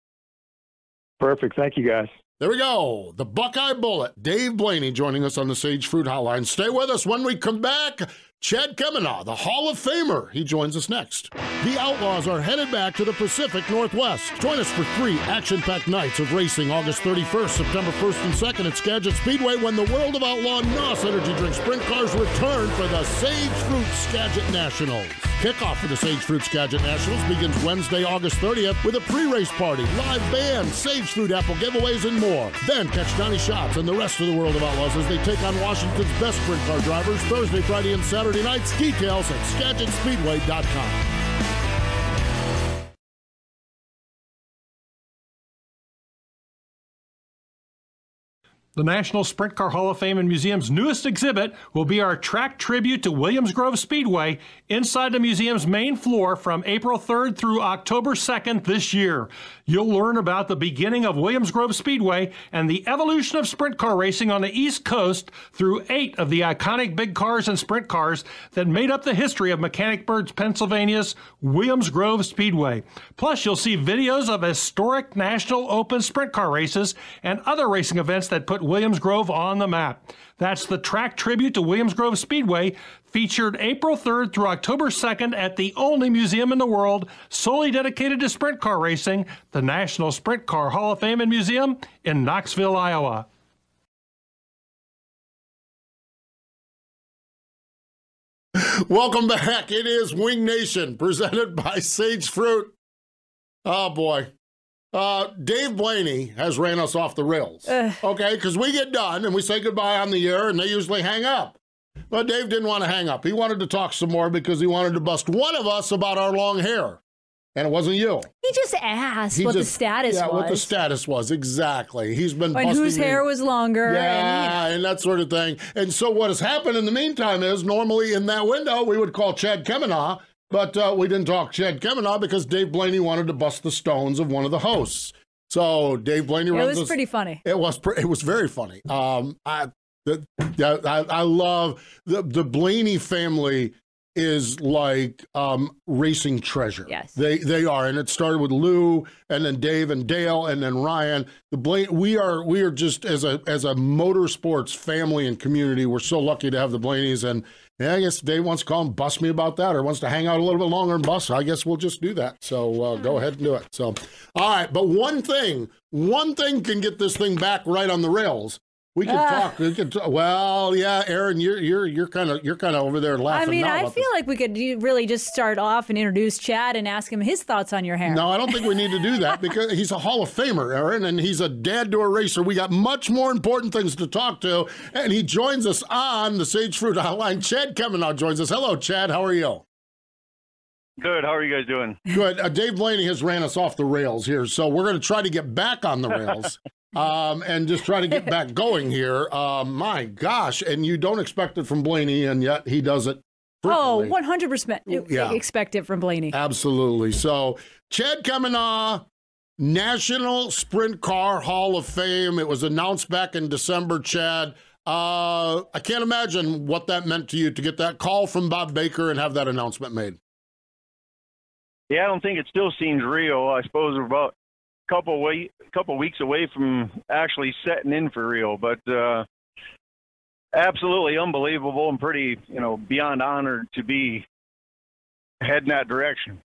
[SPEAKER 8] Perfect. Thank you, guys.
[SPEAKER 5] There we go. The Buckeye Bullet, Dave Blaney, joining us on the Sage Fruit Hotline. Stay with us when we come back. Chad Kemenah, the Hall of Famer, he joins us next. The Outlaws are headed back to the Pacific Northwest. Join us for three action-packed nights of racing August 31st, September 1st, and 2nd at Skagit Speedway when the World of Outlaw NOS Energy Drink Sprint Cars return for the Sage Fruit Skagit Nationals. Kickoff for the Sage Fruit Skagit Nationals begins Wednesday, August 30th with a pre-race party, live band, Sage Fruit apple giveaways, and more. Then catch Donny Schatz and the rest of the World of Outlaws as they take on Washington's best sprint car drivers Thursday, Friday, and Saturday nights. Details at SkagitSpeedway.com.
[SPEAKER 9] The National Sprint Car Hall of Fame and Museum's newest exhibit will be our track tribute to Williams Grove Speedway inside the museum's main floor from April 3rd through October 2nd this year. You'll learn about the beginning of Williams Grove Speedway and the evolution of sprint car racing on the East Coast through eight of the iconic big cars and sprint cars that made up the history of Mechanicsburg, Pennsylvania's Williams Grove Speedway. Plus, you'll see videos of historic National Open sprint car races and other racing events that put Williams Grove on the map. That's the track tribute to Williams Grove Speedway, featured April 3rd through October 2nd at the only museum in the world solely dedicated to sprint car racing, the National Sprint Car Hall of Fame and Museum in Knoxville, Iowa.
[SPEAKER 5] Welcome back. It is Wing Nation presented by Sage Fruit. Oh boy. Uh, Dave Blaney has ran us off the rails. Okay, because we get done and we say goodbye on the air and they usually hang up. But Dave didn't want to hang up. He wanted to talk some more because he wanted to bust one of us about our long hair. And it wasn't you.
[SPEAKER 6] He just asked
[SPEAKER 5] He
[SPEAKER 6] what
[SPEAKER 5] just-
[SPEAKER 6] the status
[SPEAKER 5] yeah,
[SPEAKER 6] was.
[SPEAKER 5] what the status was. Exactly. He's been
[SPEAKER 6] and whose
[SPEAKER 5] me-
[SPEAKER 6] hair was longer. and
[SPEAKER 5] Yeah, and that sort of thing. And so what has happened in the meantime is normally in that window we would call Chad Kemenah, but uh, we didn't talk Chad Kemenah because Dave Blaney wanted to bust the stones of one of the hosts. So Dave Blaney
[SPEAKER 6] he- it was pretty funny.
[SPEAKER 5] It was pre- it was very funny. Um, I the, yeah, I, I love the the Blaney family is like um, racing treasure.
[SPEAKER 6] Yes.
[SPEAKER 5] they they are, and it started with Lou, and then Dave and Dale, and then Ryan. The Blaine, we are we are just as a as a motorsports family and community, we're so lucky to have the Blaneys, and yeah, I guess Dave wants to call and bust me about that, or wants to hang out a little bit longer and bust. I guess we'll just do that. So uh, go ahead and do it. So, all right, but one thing, one thing can get this thing back right on the rails. We can
[SPEAKER 6] Ah.
[SPEAKER 5] talk. We can talk. Well, yeah, Erin, you're you're you're kind of you're kind of over there laughing.
[SPEAKER 6] I
[SPEAKER 5] mean,
[SPEAKER 6] I
[SPEAKER 5] about
[SPEAKER 6] feel like we could really just start off and introduce Chad and ask him his thoughts on your hair.
[SPEAKER 5] No, I don't think we need to do that because he's a Hall of Famer, Erin, and he's a dad to a racer. We got much more important things to talk to, and he joins us on the Sage Fruit Hotline. Chad Kemenah joins us. Hello, Chad. How are you?
[SPEAKER 10] Good. How are you guys doing?
[SPEAKER 5] Good. Uh, Dave Blaney has ran us off the rails here, so we're going to try to get back on the rails. Um, and just try to get back going here. Um, my gosh, and you don't expect it from Blaney, and yet he does it.
[SPEAKER 6] oh,
[SPEAKER 5] frequently.
[SPEAKER 6] 100%
[SPEAKER 5] Yeah.
[SPEAKER 6] expect it from Blaney.
[SPEAKER 5] Absolutely. So, Chad Kemenah, National Sprint Car Hall of Fame. It was announced back in December, Chad. Uh, I can't imagine what that meant to you to get that call from Bob Baker and have that announcement made.
[SPEAKER 10] Yeah, I don't think it still seems real. I suppose we're about a couple wait, couple weeks away from actually setting in for real, but uh, absolutely unbelievable and pretty, you know, beyond honored to be heading that direction.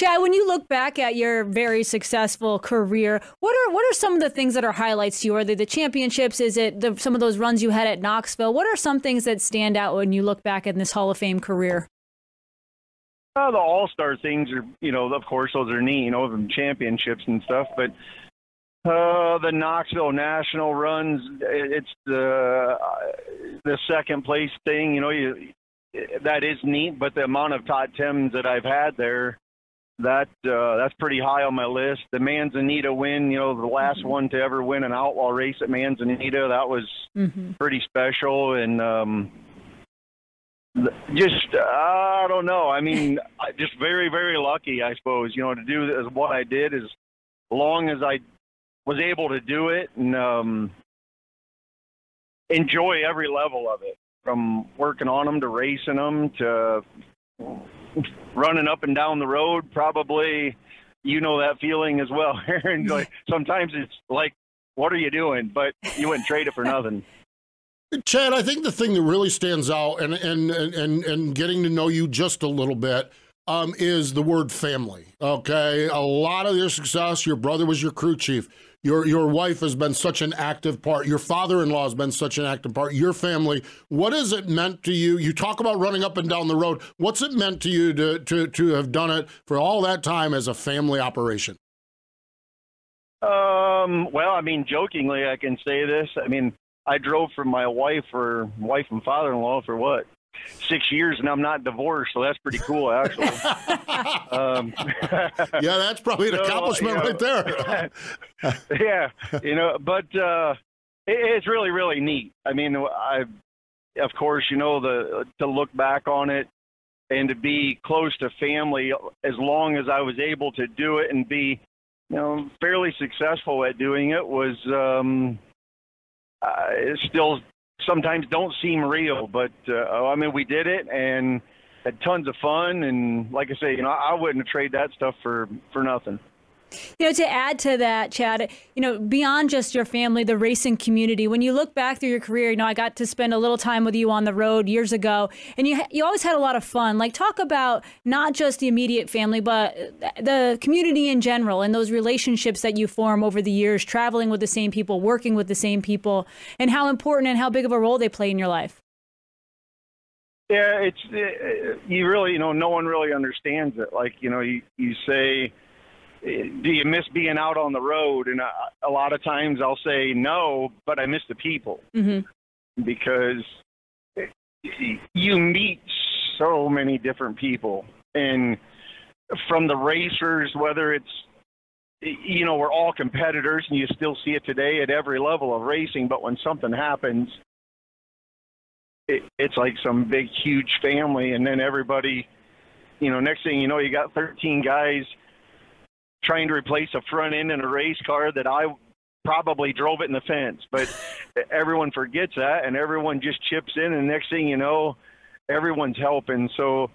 [SPEAKER 6] Chad, when you look back at your very successful career, what are what are some of the things that are highlights to you? Are they the championships? Is it the, some of those runs you had at Knoxville? What are some things that stand out when you look back in this Hall of Fame career?
[SPEAKER 10] Uh, the All Star things are, you know, of course, those are neat, you know, them championships and stuff. But Uh, the Knoxville National runs. It's the the second place thing. You know, you that is neat. But the amount of top tens that I've had there, that uh, that's pretty high on my list. The Manzanita win. You know, the last one to ever win an outlaw race at Manzanita. That was
[SPEAKER 6] Mm-hmm.
[SPEAKER 10] pretty special. And um, just I don't know. I mean, I- just very very lucky, I suppose. You know, to do this, what I did as long as I was able to do it and um, enjoy every level of it, from working on them to racing them to running up and down the road. Probably, you know that feeling as well. Erin. like sometimes it's like, what are you doing? But you wouldn't trade it for nothing.
[SPEAKER 5] Chad, I think the thing that really stands out, and and and and getting to know you just a little bit, um, is the word family. Okay, a lot of your success. Your brother was your crew chief. Your your wife has been such an active part. Your father-in-law has been such an active part. Your family. What has it meant to you? You talk about running up and down the road. What's it meant to you to to to have done it for all that time as a family operation?
[SPEAKER 10] Um, well, I mean, jokingly, I can say this. I mean, I drove for my wife or wife and father-in-law for what six years, and I'm not divorced, so that's pretty cool, actually. um,
[SPEAKER 5] yeah, that's probably an
[SPEAKER 10] So,
[SPEAKER 5] accomplishment
[SPEAKER 10] you know,
[SPEAKER 5] right there.
[SPEAKER 10] yeah, you know, but uh, it, it's really, really neat. I mean, I, of course, you know, the to look back on it and to be close to family as long as I was able to do it and be, you know, fairly successful at doing it was um, it still sometimes don't seem real, but uh, I mean, we did it and had tons of fun. And like I say, you know, I wouldn't trade that stuff for for nothing.
[SPEAKER 6] You know, to add to that, Chad, you know, beyond just your family, the racing community, when you look back through your career, you know, I got to spend a little time with you on the road years ago, and you you always had a lot of fun. Like, talk about not just the immediate family, but the community in general and those relationships that you form over the years, traveling with the same people, working with the same people, and how important and how big of a role they play in your life.
[SPEAKER 10] Yeah, it's uh, you really, you know, no one really understands it. Like, you know, you you say, do you miss being out on the road? And a, a lot of times I'll say no, but I miss the people
[SPEAKER 6] Mm-hmm.
[SPEAKER 10] because you meet so many different people, and from the racers, whether it's you know we're all competitors, and you still see it today at every level of racing. But when something happens, it, it's like some big, huge family, and then everybody, you know, next thing you know, you got 13 guys trying to replace a front end in a race car that I probably drove it in the fence. But everyone forgets that, and everyone just chips in, and next thing you know, everyone's helping. So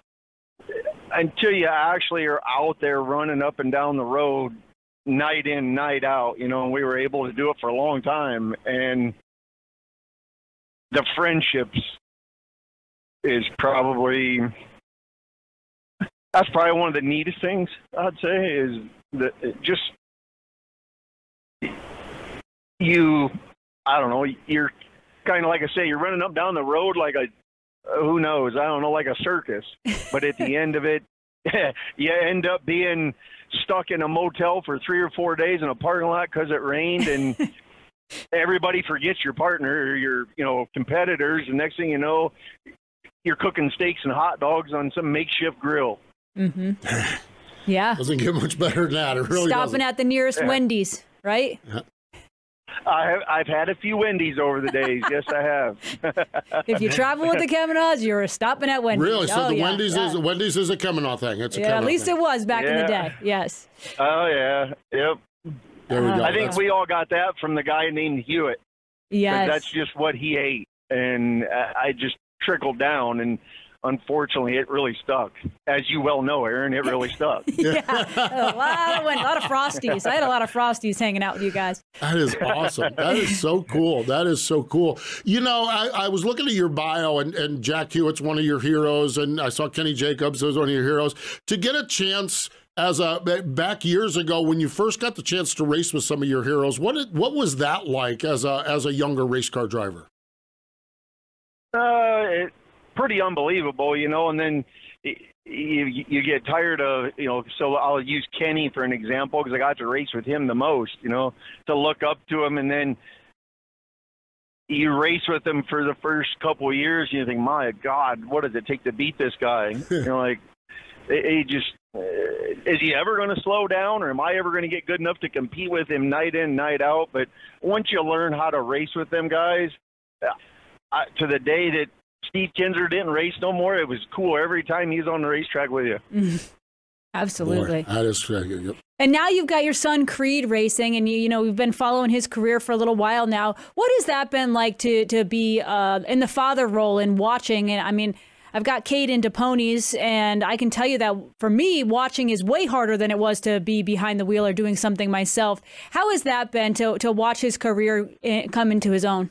[SPEAKER 10] until you actually are out there running up and down the road night in night out you know and we were able to do it for a long time and the friendships is probably that's probably one of the neatest things i'd say is that it just you i don't know you're kind of like i say you're running up down the road like a who knows i don't know like a circus. But at the end of it you end up being stuck in a motel for three or four days in a parking lot because it rained and everybody forgets your partner or your you know competitors. And next thing you know you're cooking steaks and hot dogs on some makeshift grill.
[SPEAKER 6] Mm-hmm. Yeah.
[SPEAKER 5] Doesn't get much better than that. It really
[SPEAKER 6] Stopping
[SPEAKER 5] doesn't.
[SPEAKER 6] at the nearest
[SPEAKER 10] Yeah.
[SPEAKER 6] Wendy's, right?
[SPEAKER 10] I have, I've had a few Wendy's over the days. yes, I have.
[SPEAKER 6] If you travel with the Kemenahs, you're stopping at Wendy's.
[SPEAKER 5] Really? So
[SPEAKER 6] Oh,
[SPEAKER 5] the
[SPEAKER 6] yeah,
[SPEAKER 5] Wendy's
[SPEAKER 6] yeah.
[SPEAKER 5] is Wendy's is a Kemenah thing. It's a
[SPEAKER 6] Yeah, at least
[SPEAKER 5] thing.
[SPEAKER 6] it was back in the day. Yes.
[SPEAKER 10] Oh yeah, yep.
[SPEAKER 5] There we go.
[SPEAKER 10] I think
[SPEAKER 5] That's-
[SPEAKER 10] we all got that from the guy named Hewitt.
[SPEAKER 6] Yes.
[SPEAKER 10] That's just what he ate, and I I just trickled down, and unfortunately, it really stuck. As you well know, Erin, it really stuck.
[SPEAKER 6] yeah. a lot of Wen- a lot of frosties. I had a lot of frosties hanging out with you guys.
[SPEAKER 5] That is awesome. That is so cool. That is so cool. You know, I, I was looking at your bio, and, and Jack Hewitt's one of your heroes, and I saw Kenny Jacobs was one of your heroes. To get a chance as a back years ago when you first got the chance to race with some of your heroes, what did, what was that like as a as a younger race car driver?
[SPEAKER 10] Uh, it, pretty unbelievable, you know. And then you, you get tired of you know so i'll use kenny for an example because i got to race with him the most you know to look up to him and then you race with him for the first couple of years and you think my god what does it take to beat this guy you know like he just uh, is he ever going to slow down or am i ever going to get good enough to compete with him night in night out but once you learn how to race with them guys uh, to the day that Steve Kinser didn't race no more. It was cool every time he's on the racetrack with you.
[SPEAKER 6] Absolutely.
[SPEAKER 5] Boy, that is yep.
[SPEAKER 6] And now you've got your son Creed racing, and you, you know we've been following his career for a little while now. What has that been like to to be uh, in the father role and watching? And I mean, I've got Cade into ponies, and I can tell you that for me, watching is way harder than it was to be behind the wheel or doing something myself. How has that been to to watch his career eh, come into his own?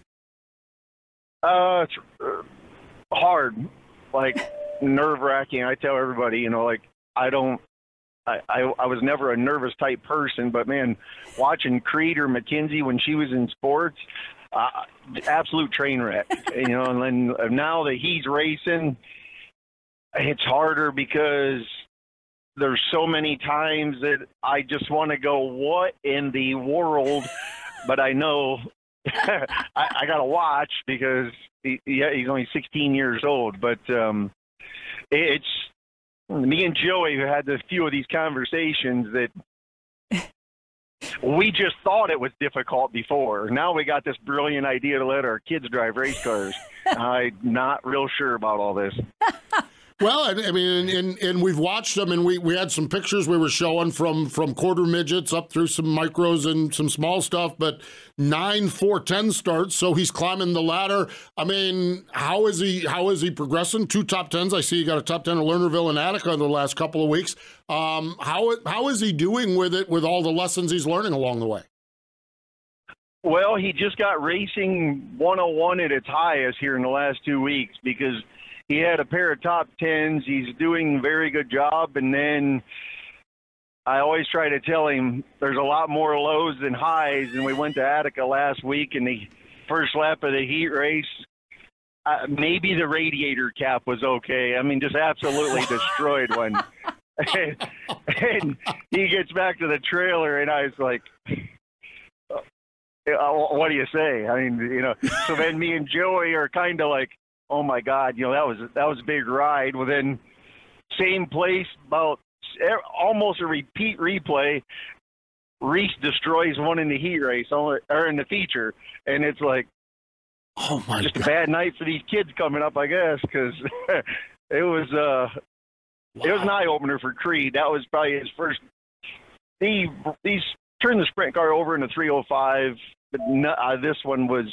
[SPEAKER 10] Uh, it's uh, hard, like nerve wracking. I tell everybody, you know, like I don't. I, I I was never a nervous type person, but man, watching Creed or Mackenzie when she was in sports, uh, absolute train wreck. you know, and then now that he's racing, it's harder because there's so many times that I just want to go, what in the world? But I know I, I got to watch because he, yeah, he's only 16 years old. But um, it, it's me and Joey who had a few of these conversations that we just thought it was difficult before. Now we got this brilliant idea to let our kids drive race cars. I'm not real sure about all this.
[SPEAKER 5] Well, I mean, and, and we've watched them, and we, we had some pictures we were showing from from quarter midgets up through some micros and some small stuff, but nine four ten starts, so he's climbing the ladder. I mean, how is he how is he progressing? Two top tens. I see you got a top ten at Lernerville and Attica in the last couple of weeks. Um, how how is he doing with it with all the lessons he's learning along the way?
[SPEAKER 10] Well, he just got racing 101 at its highest here in the last two weeks because he had a pair of top tens. He's doing a very good job. And then I always try to tell him there's a lot more lows than highs. And we went to Attica last week, and the first lap of the heat race, uh, maybe the radiator cap was okay. I mean, just absolutely destroyed one. and, and he gets back to the trailer, and I was like, uh, what do you say? I mean, you know, so then me and Joey are kind of like, oh my God, you know that was that was a big ride. Within same place, about almost a repeat replay. Reese destroys one in the heat race or in the feature, and it's like,
[SPEAKER 5] oh my,
[SPEAKER 10] just
[SPEAKER 5] God.
[SPEAKER 10] a bad night for these kids coming up, I guess, because it was uh, wow. it was an eye opener for Creed. That was probably his first. He he's turned the sprint car over in the 305, but uh, this one was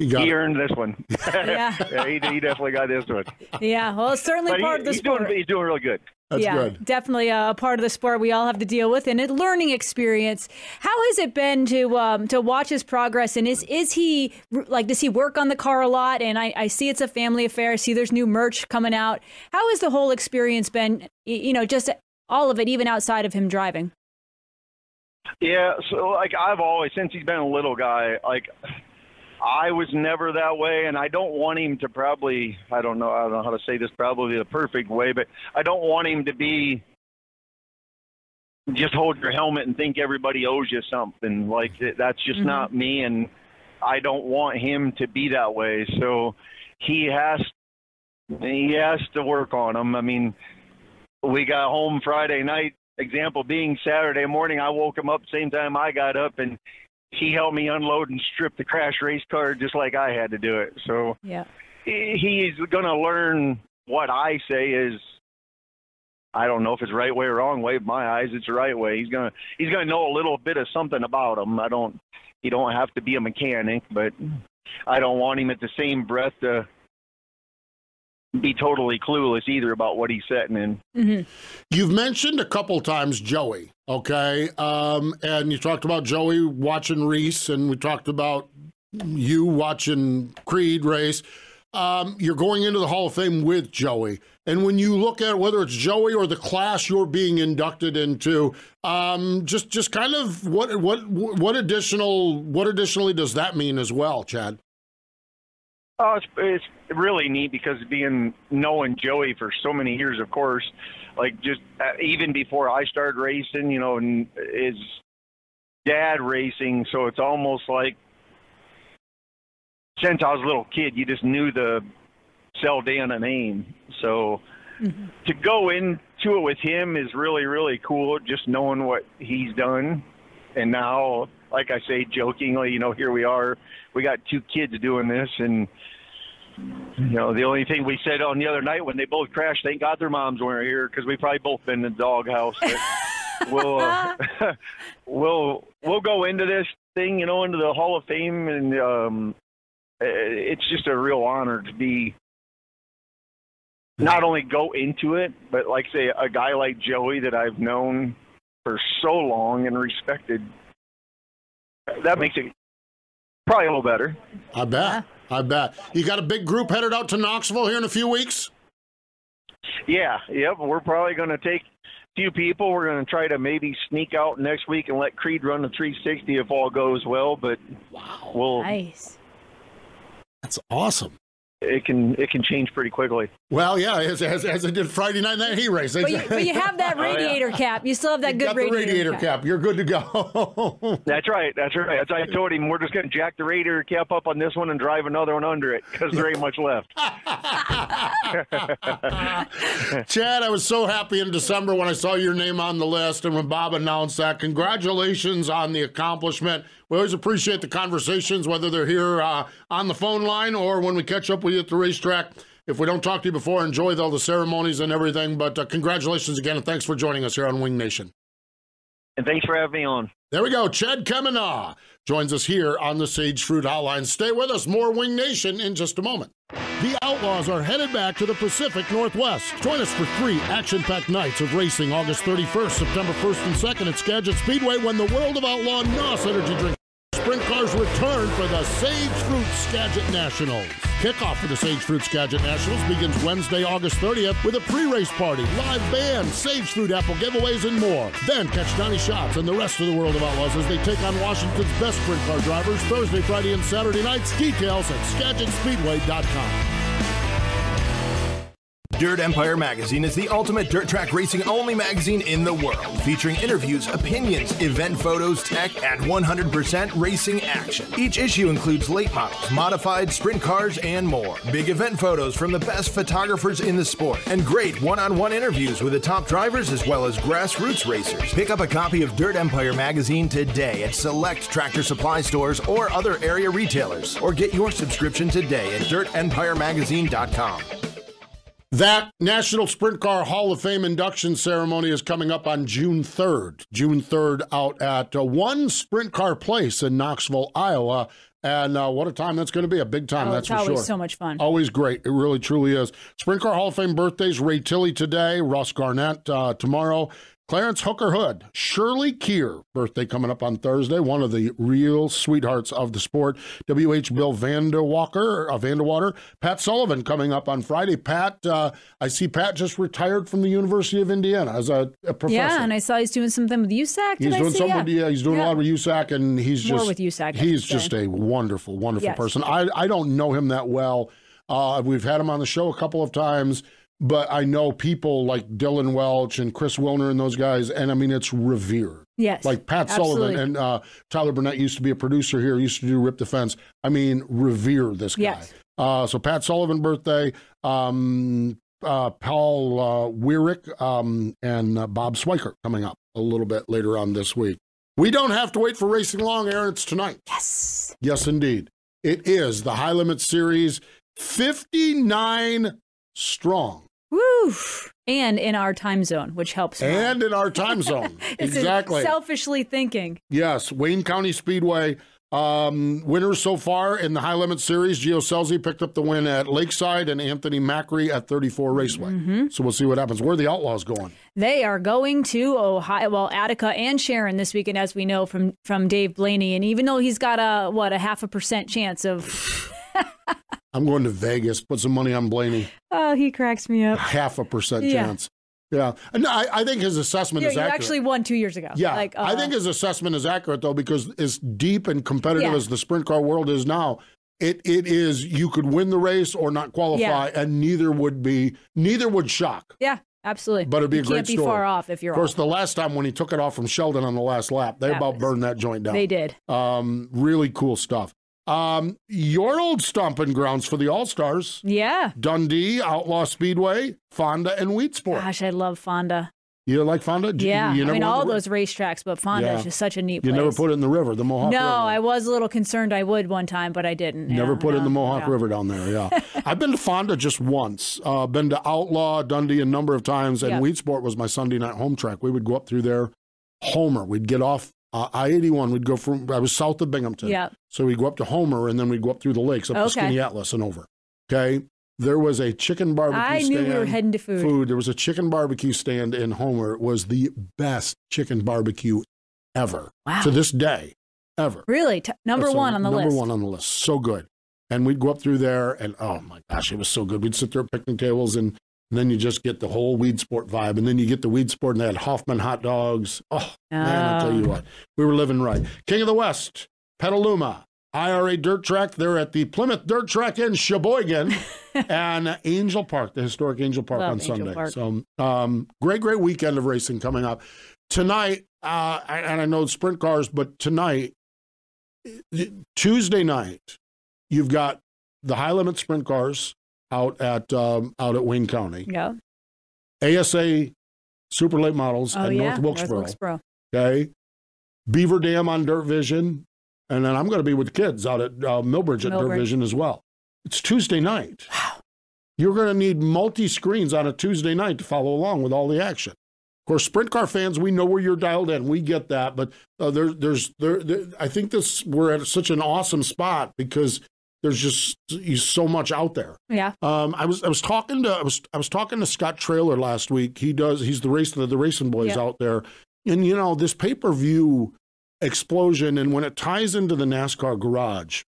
[SPEAKER 5] he,
[SPEAKER 10] he earned this one.
[SPEAKER 6] Yeah.
[SPEAKER 10] yeah he, he, definitely got this one.
[SPEAKER 6] Yeah, well, it's certainly
[SPEAKER 10] but
[SPEAKER 6] part
[SPEAKER 10] he,
[SPEAKER 6] of the
[SPEAKER 10] he's
[SPEAKER 6] sport.
[SPEAKER 10] Doing, he's doing really good.
[SPEAKER 5] That's
[SPEAKER 6] yeah,
[SPEAKER 5] good.
[SPEAKER 6] definitely a part of the sport we all have to deal with, and a learning experience. How has it been to um, to watch his progress? And is is he like does he work on the car a lot? And I, I see it's a family affair. I see there's new merch coming out. How has the whole experience been? You know, just all of it, even outside of him driving.
[SPEAKER 10] Yeah, so like I've always since he's been a little guy, like I was never that way, and I don't want him to probably. I don't know. I don't know how to say this probably the perfect way, but I don't want him to be just hold your helmet and think everybody owes you something. Like that's just mm-hmm. not me, and I don't want him to be that way. So he has he has to work on him. I mean, we got home Friday night. Example being Saturday morning, I woke him up same time I got up, and he helped me unload and strip the crash race car just like I had to do it. So
[SPEAKER 6] yeah,
[SPEAKER 10] he's going to learn what I say is. I don't know if it's right way or wrong way. My eyes, it's the right way. He's gonna he's gonna know a little bit of something about him. I don't. He don't have to be a mechanic, but I don't want him at the same breath to be totally clueless either about what he's setting in.
[SPEAKER 6] Mm-hmm.
[SPEAKER 5] You've mentioned a couple times Joey, okay, um, and you talked about Joey watching Reese, and we talked about you watching Creed race. Um, you're going into the Hall of Fame with Joey, and when you look at whether it's Joey or the class you're being inducted into, um, just just kind of what what what additional what additionally does that mean as well, Chad?
[SPEAKER 10] Oh, it's it's really neat because being knowing Joey for so many years, of course, like just uh, even before I started racing, you know, and his dad racing, so it's almost like since I was a little kid, you just knew the Saldana name. So to go into it with him is really really cool. Just knowing what he's done, and now, like I say jokingly, you know, here we are. We got two kids doing this, and you know, the only thing we said on the other night when they both crashed, thank God their moms weren't here because we probably both been in the doghouse. We'll uh, we'll we'll go into this thing, you know, into the Hall of Fame, and um, it's just a real honor to be not only go into it, but like say a guy like Joey that I've known for so long and respected. That makes it probably a little better.
[SPEAKER 5] I bet. I bet. You got a big group headed out to Knoxville here in a few weeks?
[SPEAKER 10] Yeah, yep. We're probably going to take a few people. We're going to try to maybe sneak out next week and let Creed run the 360 if all goes well. But wow, we'll
[SPEAKER 6] nice.
[SPEAKER 5] That's awesome.
[SPEAKER 10] It can it can change pretty quickly.
[SPEAKER 5] Well, yeah, as, as, as it did Friday night in that heat race.
[SPEAKER 6] But you, but you have that
[SPEAKER 10] Oh, yeah.
[SPEAKER 6] radiator cap. You still have that
[SPEAKER 5] You
[SPEAKER 6] good
[SPEAKER 5] got the
[SPEAKER 6] radiator,
[SPEAKER 5] radiator cap. You're good to go.
[SPEAKER 10] That's right. That's right. As I told him, we're just going to jack the radiator cap up on this one and drive another one under it because there ain't much left.
[SPEAKER 5] Chad, I was so happy in December when I saw your name on the list and when Bob announced that. Congratulations on the accomplishment. We always appreciate the conversations, whether they're here uh, on the phone line or when we catch up with you at the racetrack. If we don't talk to you before, enjoy all the ceremonies and everything. But uh, congratulations again, and thanks for joining us here on Wing Nation.
[SPEAKER 10] And thanks for having me on.
[SPEAKER 5] There we go. Chad Kemenah joins us here on the Sage Fruit Hotline. Stay with us. More Wing Nation in just a moment. The Outlaws are headed back to the Pacific Northwest. Join us for three action packed nights of racing August 31st, September 1st, and 2nd at Skagit Speedway when the World of Outlaw NOS Energy Drink Sprint Cars return for the Sage Fruit Skagit Nationals. Kickoff for the Sage Fruit Skagit Nationals begins Wednesday, August 30th with a pre-race party, live band, Sage Fruit apple giveaways, and more. Then catch Donny Schatz and the rest of the World of Outlaws as they take on Washington's best sprint car drivers Thursday, Friday, and Saturday nights. Details at SkagitSpeedway.com.
[SPEAKER 7] Dirt Empire Magazine is the ultimate dirt track racing only magazine in the world, featuring interviews, opinions, event photos, tech, and 100% racing action. Each issue includes late models, modified sprint cars, and more. Big event photos from the best photographers in the sport, and great one on one interviews with the top drivers as well as grassroots racers. Pick up a copy of Dirt Empire Magazine today at select tractor supply stores or other area retailers, or get your subscription today at dirtempiremagazine.com.
[SPEAKER 5] That National Sprint Car Hall of Fame induction ceremony is coming up on June 3rd. June 3rd out at uh, one sprint car place in Knoxville, Iowa. And uh, what a time that's going to be. A big time,
[SPEAKER 6] Oh,
[SPEAKER 5] that's for
[SPEAKER 6] always
[SPEAKER 5] sure.
[SPEAKER 6] so much fun.
[SPEAKER 5] Always great. It really, truly is. Sprint Car Hall of Fame birthdays Ray Tilley today, Ross Garnett uh, tomorrow, Clarence Hooker Hood, Shirley Keir, birthday coming up on Thursday, one of the real sweethearts of the sport. W.H. Bill Vanderwalker, uh, Vanderwater, Pat Sullivan coming up on Friday. Pat, uh, I see Pat just retired from the University of Indiana as a, a professor.
[SPEAKER 6] Yeah, and I saw he's doing something with USAC. Did
[SPEAKER 5] He's doing something. Yeah. he's doing
[SPEAKER 6] Yeah.
[SPEAKER 5] a lot with USAC, and he's
[SPEAKER 6] More
[SPEAKER 5] just
[SPEAKER 6] with USAC,
[SPEAKER 5] He's just a wonderful, wonderful
[SPEAKER 6] Yes.
[SPEAKER 5] person. I I don't know him that well. Uh, we've had him on the show a couple of times, but I know people like Dylan Welch and Chris Wilner and those guys, and I mean it's revered.
[SPEAKER 6] Yes,
[SPEAKER 5] Like Pat
[SPEAKER 6] absolutely.
[SPEAKER 5] Sullivan and uh, Tyler Burnett used to be a producer here, used to do Rip Defense. I mean, revere this guy.
[SPEAKER 6] Yes.
[SPEAKER 5] Uh, so Pat Sullivan birthday, um, uh, Paul uh, Weirick, um, and uh, Bob Swiker coming up a little bit later on this week. We don't have to wait for racing long, Erin. It's tonight.
[SPEAKER 6] Yes.
[SPEAKER 5] Yes, indeed. It is the High Limit Series 59 strong.
[SPEAKER 6] Woo! And in our time zone, which helps.
[SPEAKER 5] And in our time zone. Exactly.
[SPEAKER 6] Selfishly thinking.
[SPEAKER 5] Yes, Wayne County Speedway. Um, winners so far in the High Limit Series. Gio Scelzi picked up the win at Lakeside and Anthony Macri at 34 Raceway.
[SPEAKER 6] Mm-hmm.
[SPEAKER 5] So we'll see what happens. Where are the Outlaws going?
[SPEAKER 6] They are going to Ohio, well, Attica and Sharon this weekend, as we know from from Dave Blaney. And even though he's got a what a half a percent chance of,
[SPEAKER 5] I'm going to Vegas. Put some money on Blaney.
[SPEAKER 6] oh, he cracks me up.
[SPEAKER 5] Half a percent
[SPEAKER 6] Yeah.
[SPEAKER 5] chance. Yeah. And I, I think his assessment
[SPEAKER 6] You,
[SPEAKER 5] is
[SPEAKER 6] you
[SPEAKER 5] accurate.
[SPEAKER 6] actually won two years ago.
[SPEAKER 5] Yeah,
[SPEAKER 6] like,
[SPEAKER 5] I
[SPEAKER 6] uh,
[SPEAKER 5] think his assessment is accurate though, because as deep and competitive
[SPEAKER 6] Yeah.
[SPEAKER 5] as the sprint car world is now, it it is you could win the race or not qualify,
[SPEAKER 6] Yeah.
[SPEAKER 5] and neither would be neither would shock.
[SPEAKER 6] Yeah, absolutely.
[SPEAKER 5] But it'd be
[SPEAKER 6] you
[SPEAKER 5] a great
[SPEAKER 6] be
[SPEAKER 5] story.
[SPEAKER 6] far off if you're
[SPEAKER 5] Of course,
[SPEAKER 6] off.
[SPEAKER 5] the last time when he took it off from Sheldon on the last lap, they
[SPEAKER 6] That
[SPEAKER 5] about
[SPEAKER 6] was-
[SPEAKER 5] burned that joint down.
[SPEAKER 6] They did.
[SPEAKER 5] Um, really cool stuff. Um, your old stomping grounds for the All Stars:
[SPEAKER 6] Yeah.
[SPEAKER 5] Dundee, Outlaw Speedway, Fonda, and Weedsport.
[SPEAKER 6] Gosh, I love Fonda.
[SPEAKER 5] You like Fonda?
[SPEAKER 6] Yeah,
[SPEAKER 5] you
[SPEAKER 6] I
[SPEAKER 5] never
[SPEAKER 6] mean all those racetracks, but Fonda
[SPEAKER 5] Yeah.
[SPEAKER 6] is just such a neat
[SPEAKER 5] You
[SPEAKER 6] place.
[SPEAKER 5] never put it in the river, the Mohawk
[SPEAKER 6] no,
[SPEAKER 5] River.
[SPEAKER 6] I was a little concerned I would one time, but I didn't.
[SPEAKER 5] Never
[SPEAKER 6] Yeah,
[SPEAKER 5] put it in the Mohawk
[SPEAKER 6] no.
[SPEAKER 5] River down there. Yeah, I've been to Fonda just once. Uh, been to Outlaw, Dundee a number of times, and
[SPEAKER 6] Yeah.
[SPEAKER 5] Weedsport was my Sunday night home track. We would go up through there. Homer, we'd get off uh, I eighty one. We'd go from I was south of Binghamton.
[SPEAKER 6] Yeah.
[SPEAKER 5] So we'd go up to Homer, and then we'd go up through the lakes, up to
[SPEAKER 6] Okay.
[SPEAKER 5] Skaneateles, and over. Okay. There was a chicken barbecue
[SPEAKER 6] I
[SPEAKER 5] stand.
[SPEAKER 6] knew we were heading to food. food.
[SPEAKER 5] There was a chicken barbecue stand in Homer. It was the best chicken barbecue ever.
[SPEAKER 6] Wow.
[SPEAKER 5] To this day, ever.
[SPEAKER 6] Really, T- number
[SPEAKER 5] That's
[SPEAKER 6] one on the
[SPEAKER 5] number
[SPEAKER 6] list.
[SPEAKER 5] Number one on the list. So good. And we'd go up through there, and oh my gosh, it was so good. We'd sit there at picnic tables, and, and then you just get the whole Weedsport vibe. And then you get the Weedsport, and they had Hofmann hot dogs. Oh, man, I'll tell you
[SPEAKER 6] Oh.
[SPEAKER 5] what. We were living right. King of the West, Petaluma, IRA Dirt Track. They're at the Plymouth Dirt Track in Sheboygan and Angel Park, the historic Angel Park
[SPEAKER 6] Love
[SPEAKER 5] on
[SPEAKER 6] Angel
[SPEAKER 5] Sunday.
[SPEAKER 6] Park.
[SPEAKER 5] So, um, great, great weekend of racing coming up. Tonight, uh, and I know sprint cars, but tonight, Tuesday night, you've got the high limit sprint cars out at um, out at Wayne County.
[SPEAKER 6] Yeah.
[SPEAKER 5] ASA super late models
[SPEAKER 6] Oh
[SPEAKER 5] at
[SPEAKER 6] yeah.
[SPEAKER 5] North Wilkesboro.
[SPEAKER 6] Wilkesboro.
[SPEAKER 5] Okay. Beaver Dam on Dirt Vision. And then I'm going to be with the kids out at uh, Millbridge at Dirt Vision as well. It's Tuesday night. Wow. You're going to need multi screens on a Tuesday night to follow along with all the action. Of course, sprint car fans, we know where you're dialed in. We get that, but uh, there, there's there, there. I think this we're at such an awesome spot because there's just so much out there.
[SPEAKER 6] Yeah.
[SPEAKER 5] Um, I was I was talking to I was I was talking to Scott Trailer last week. He does he's the race the, the racing boys out there, and you know this pay per view explosion, and when it ties into the NASCAR garage,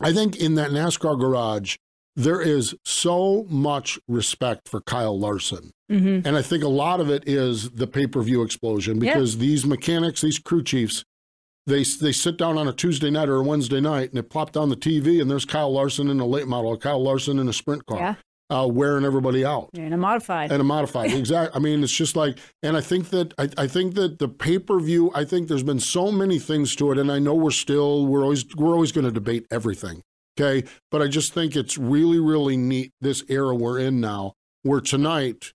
[SPEAKER 5] I think in that NASCAR garage there is so much respect for Kyle Larson.
[SPEAKER 6] Mm-hmm.
[SPEAKER 5] And I think a lot of it is the pay per view explosion because these mechanics, these crew chiefs, they they sit down on a Tuesday night or a Wednesday night and they plop down the TV and there's Kyle Larson in a late model, Kyle Larson in a sprint car,
[SPEAKER 6] Yeah.
[SPEAKER 5] uh, wearing everybody out.
[SPEAKER 6] And a modified.
[SPEAKER 5] And a modified, exactly. I mean, it's just like, and I think that I, I think that the pay per view. I think there's been so many things to it, and I know we're still we're always we're always going to debate everything. Okay, but I just think it's really really neat this era we're in now, where tonight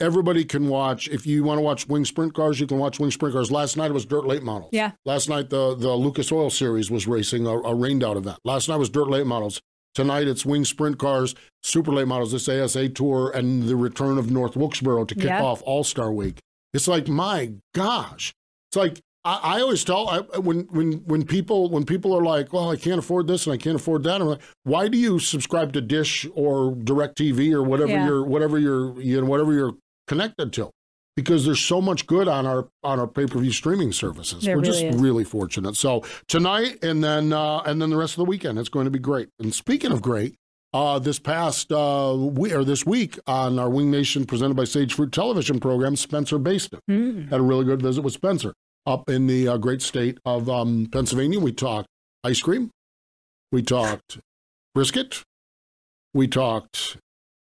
[SPEAKER 5] everybody can watch. If you want to watch wing sprint cars, you can watch wing sprint cars. Last night it was dirt late models.
[SPEAKER 6] Yeah.
[SPEAKER 5] Last night the the Lucas Oil Series was racing a, a rained out event. Last night was dirt late models. Tonight it's wing sprint cars, super late models, this ASA tour, and the return of North Wilkesboro to kick
[SPEAKER 6] Yeah.
[SPEAKER 5] off All Star Week. It's like my gosh, it's like I, I always tell I, when when when people when people are like, well, I can't afford this and I can't afford that. I'm like, why do you subscribe to Dish or Directv or whatever
[SPEAKER 6] Yeah.
[SPEAKER 5] you're whatever you're you know whatever you're connected to? Because there's so much good on our on our pay per view streaming services.
[SPEAKER 6] There
[SPEAKER 5] We're
[SPEAKER 6] really
[SPEAKER 5] just
[SPEAKER 6] is.
[SPEAKER 5] really fortunate. So tonight and then uh, and then the rest of the weekend, it's going to be great. And speaking of great, uh, this past uh, we or this week on our Wing Nation presented by Sage Fruit television program, Spencer Bayston
[SPEAKER 6] Mm.
[SPEAKER 5] had a really good visit with Spencer up in the uh, great state of um, Pennsylvania. We talked ice cream, we talked brisket, we talked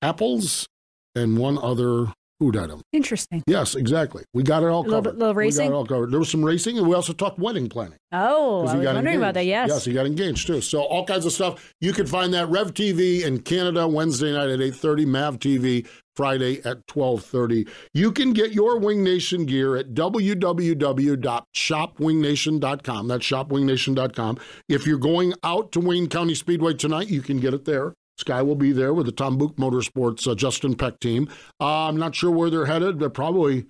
[SPEAKER 5] apples, and one other food item.
[SPEAKER 6] Interesting.
[SPEAKER 5] Yes, exactly. We got it all covered.
[SPEAKER 6] A little little
[SPEAKER 5] We got it all covered. There was some racing, and we also talked wedding planning.
[SPEAKER 6] Oh, I was wondering about that. Yes.
[SPEAKER 5] Yes, he got engaged too. So all kinds of stuff. You can find that Rev TV in Canada Wednesday night at 8:30, Mav TV Friday at 12:30. You can get your Wing Nation gear at www.shopwingnation.com. That's shopwingnation.com. If you're going out to Wayne County Speedway tonight, you can get it there. Sky will be there with the Tom Buch Motorsports uh, Justin Peck team. Uh, I'm not sure where they're headed. They're probably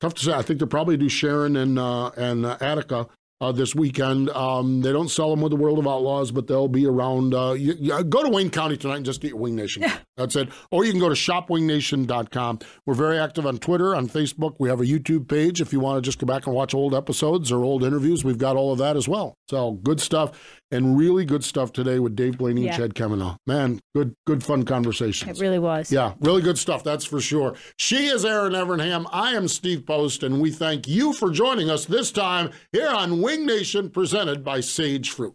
[SPEAKER 5] tough to say. I think they'll probably do Sharon and uh, and uh, Attica uh, this weekend. Um, they don't sell them with the World of Outlaws, but they'll be around. Uh, you, you- go to Wayne County tonight and just get your Wing Nation. That's it. Or you can go to shopwingnation.com. We're very active on Twitter, on Facebook. We have a YouTube page if you want to just go back and watch old episodes or old interviews. We've got all of that as well. So good stuff and really good stuff today with Dave Blaney
[SPEAKER 6] Yeah.
[SPEAKER 5] and Chad Kemenah. Man, good, good, fun conversation.
[SPEAKER 6] It really was.
[SPEAKER 5] Yeah, really good stuff, that's for sure. She is Erin Evernham. I am Steve Post, and we thank you for joining us this time here on Wing Nation, presented by Sage Fruit.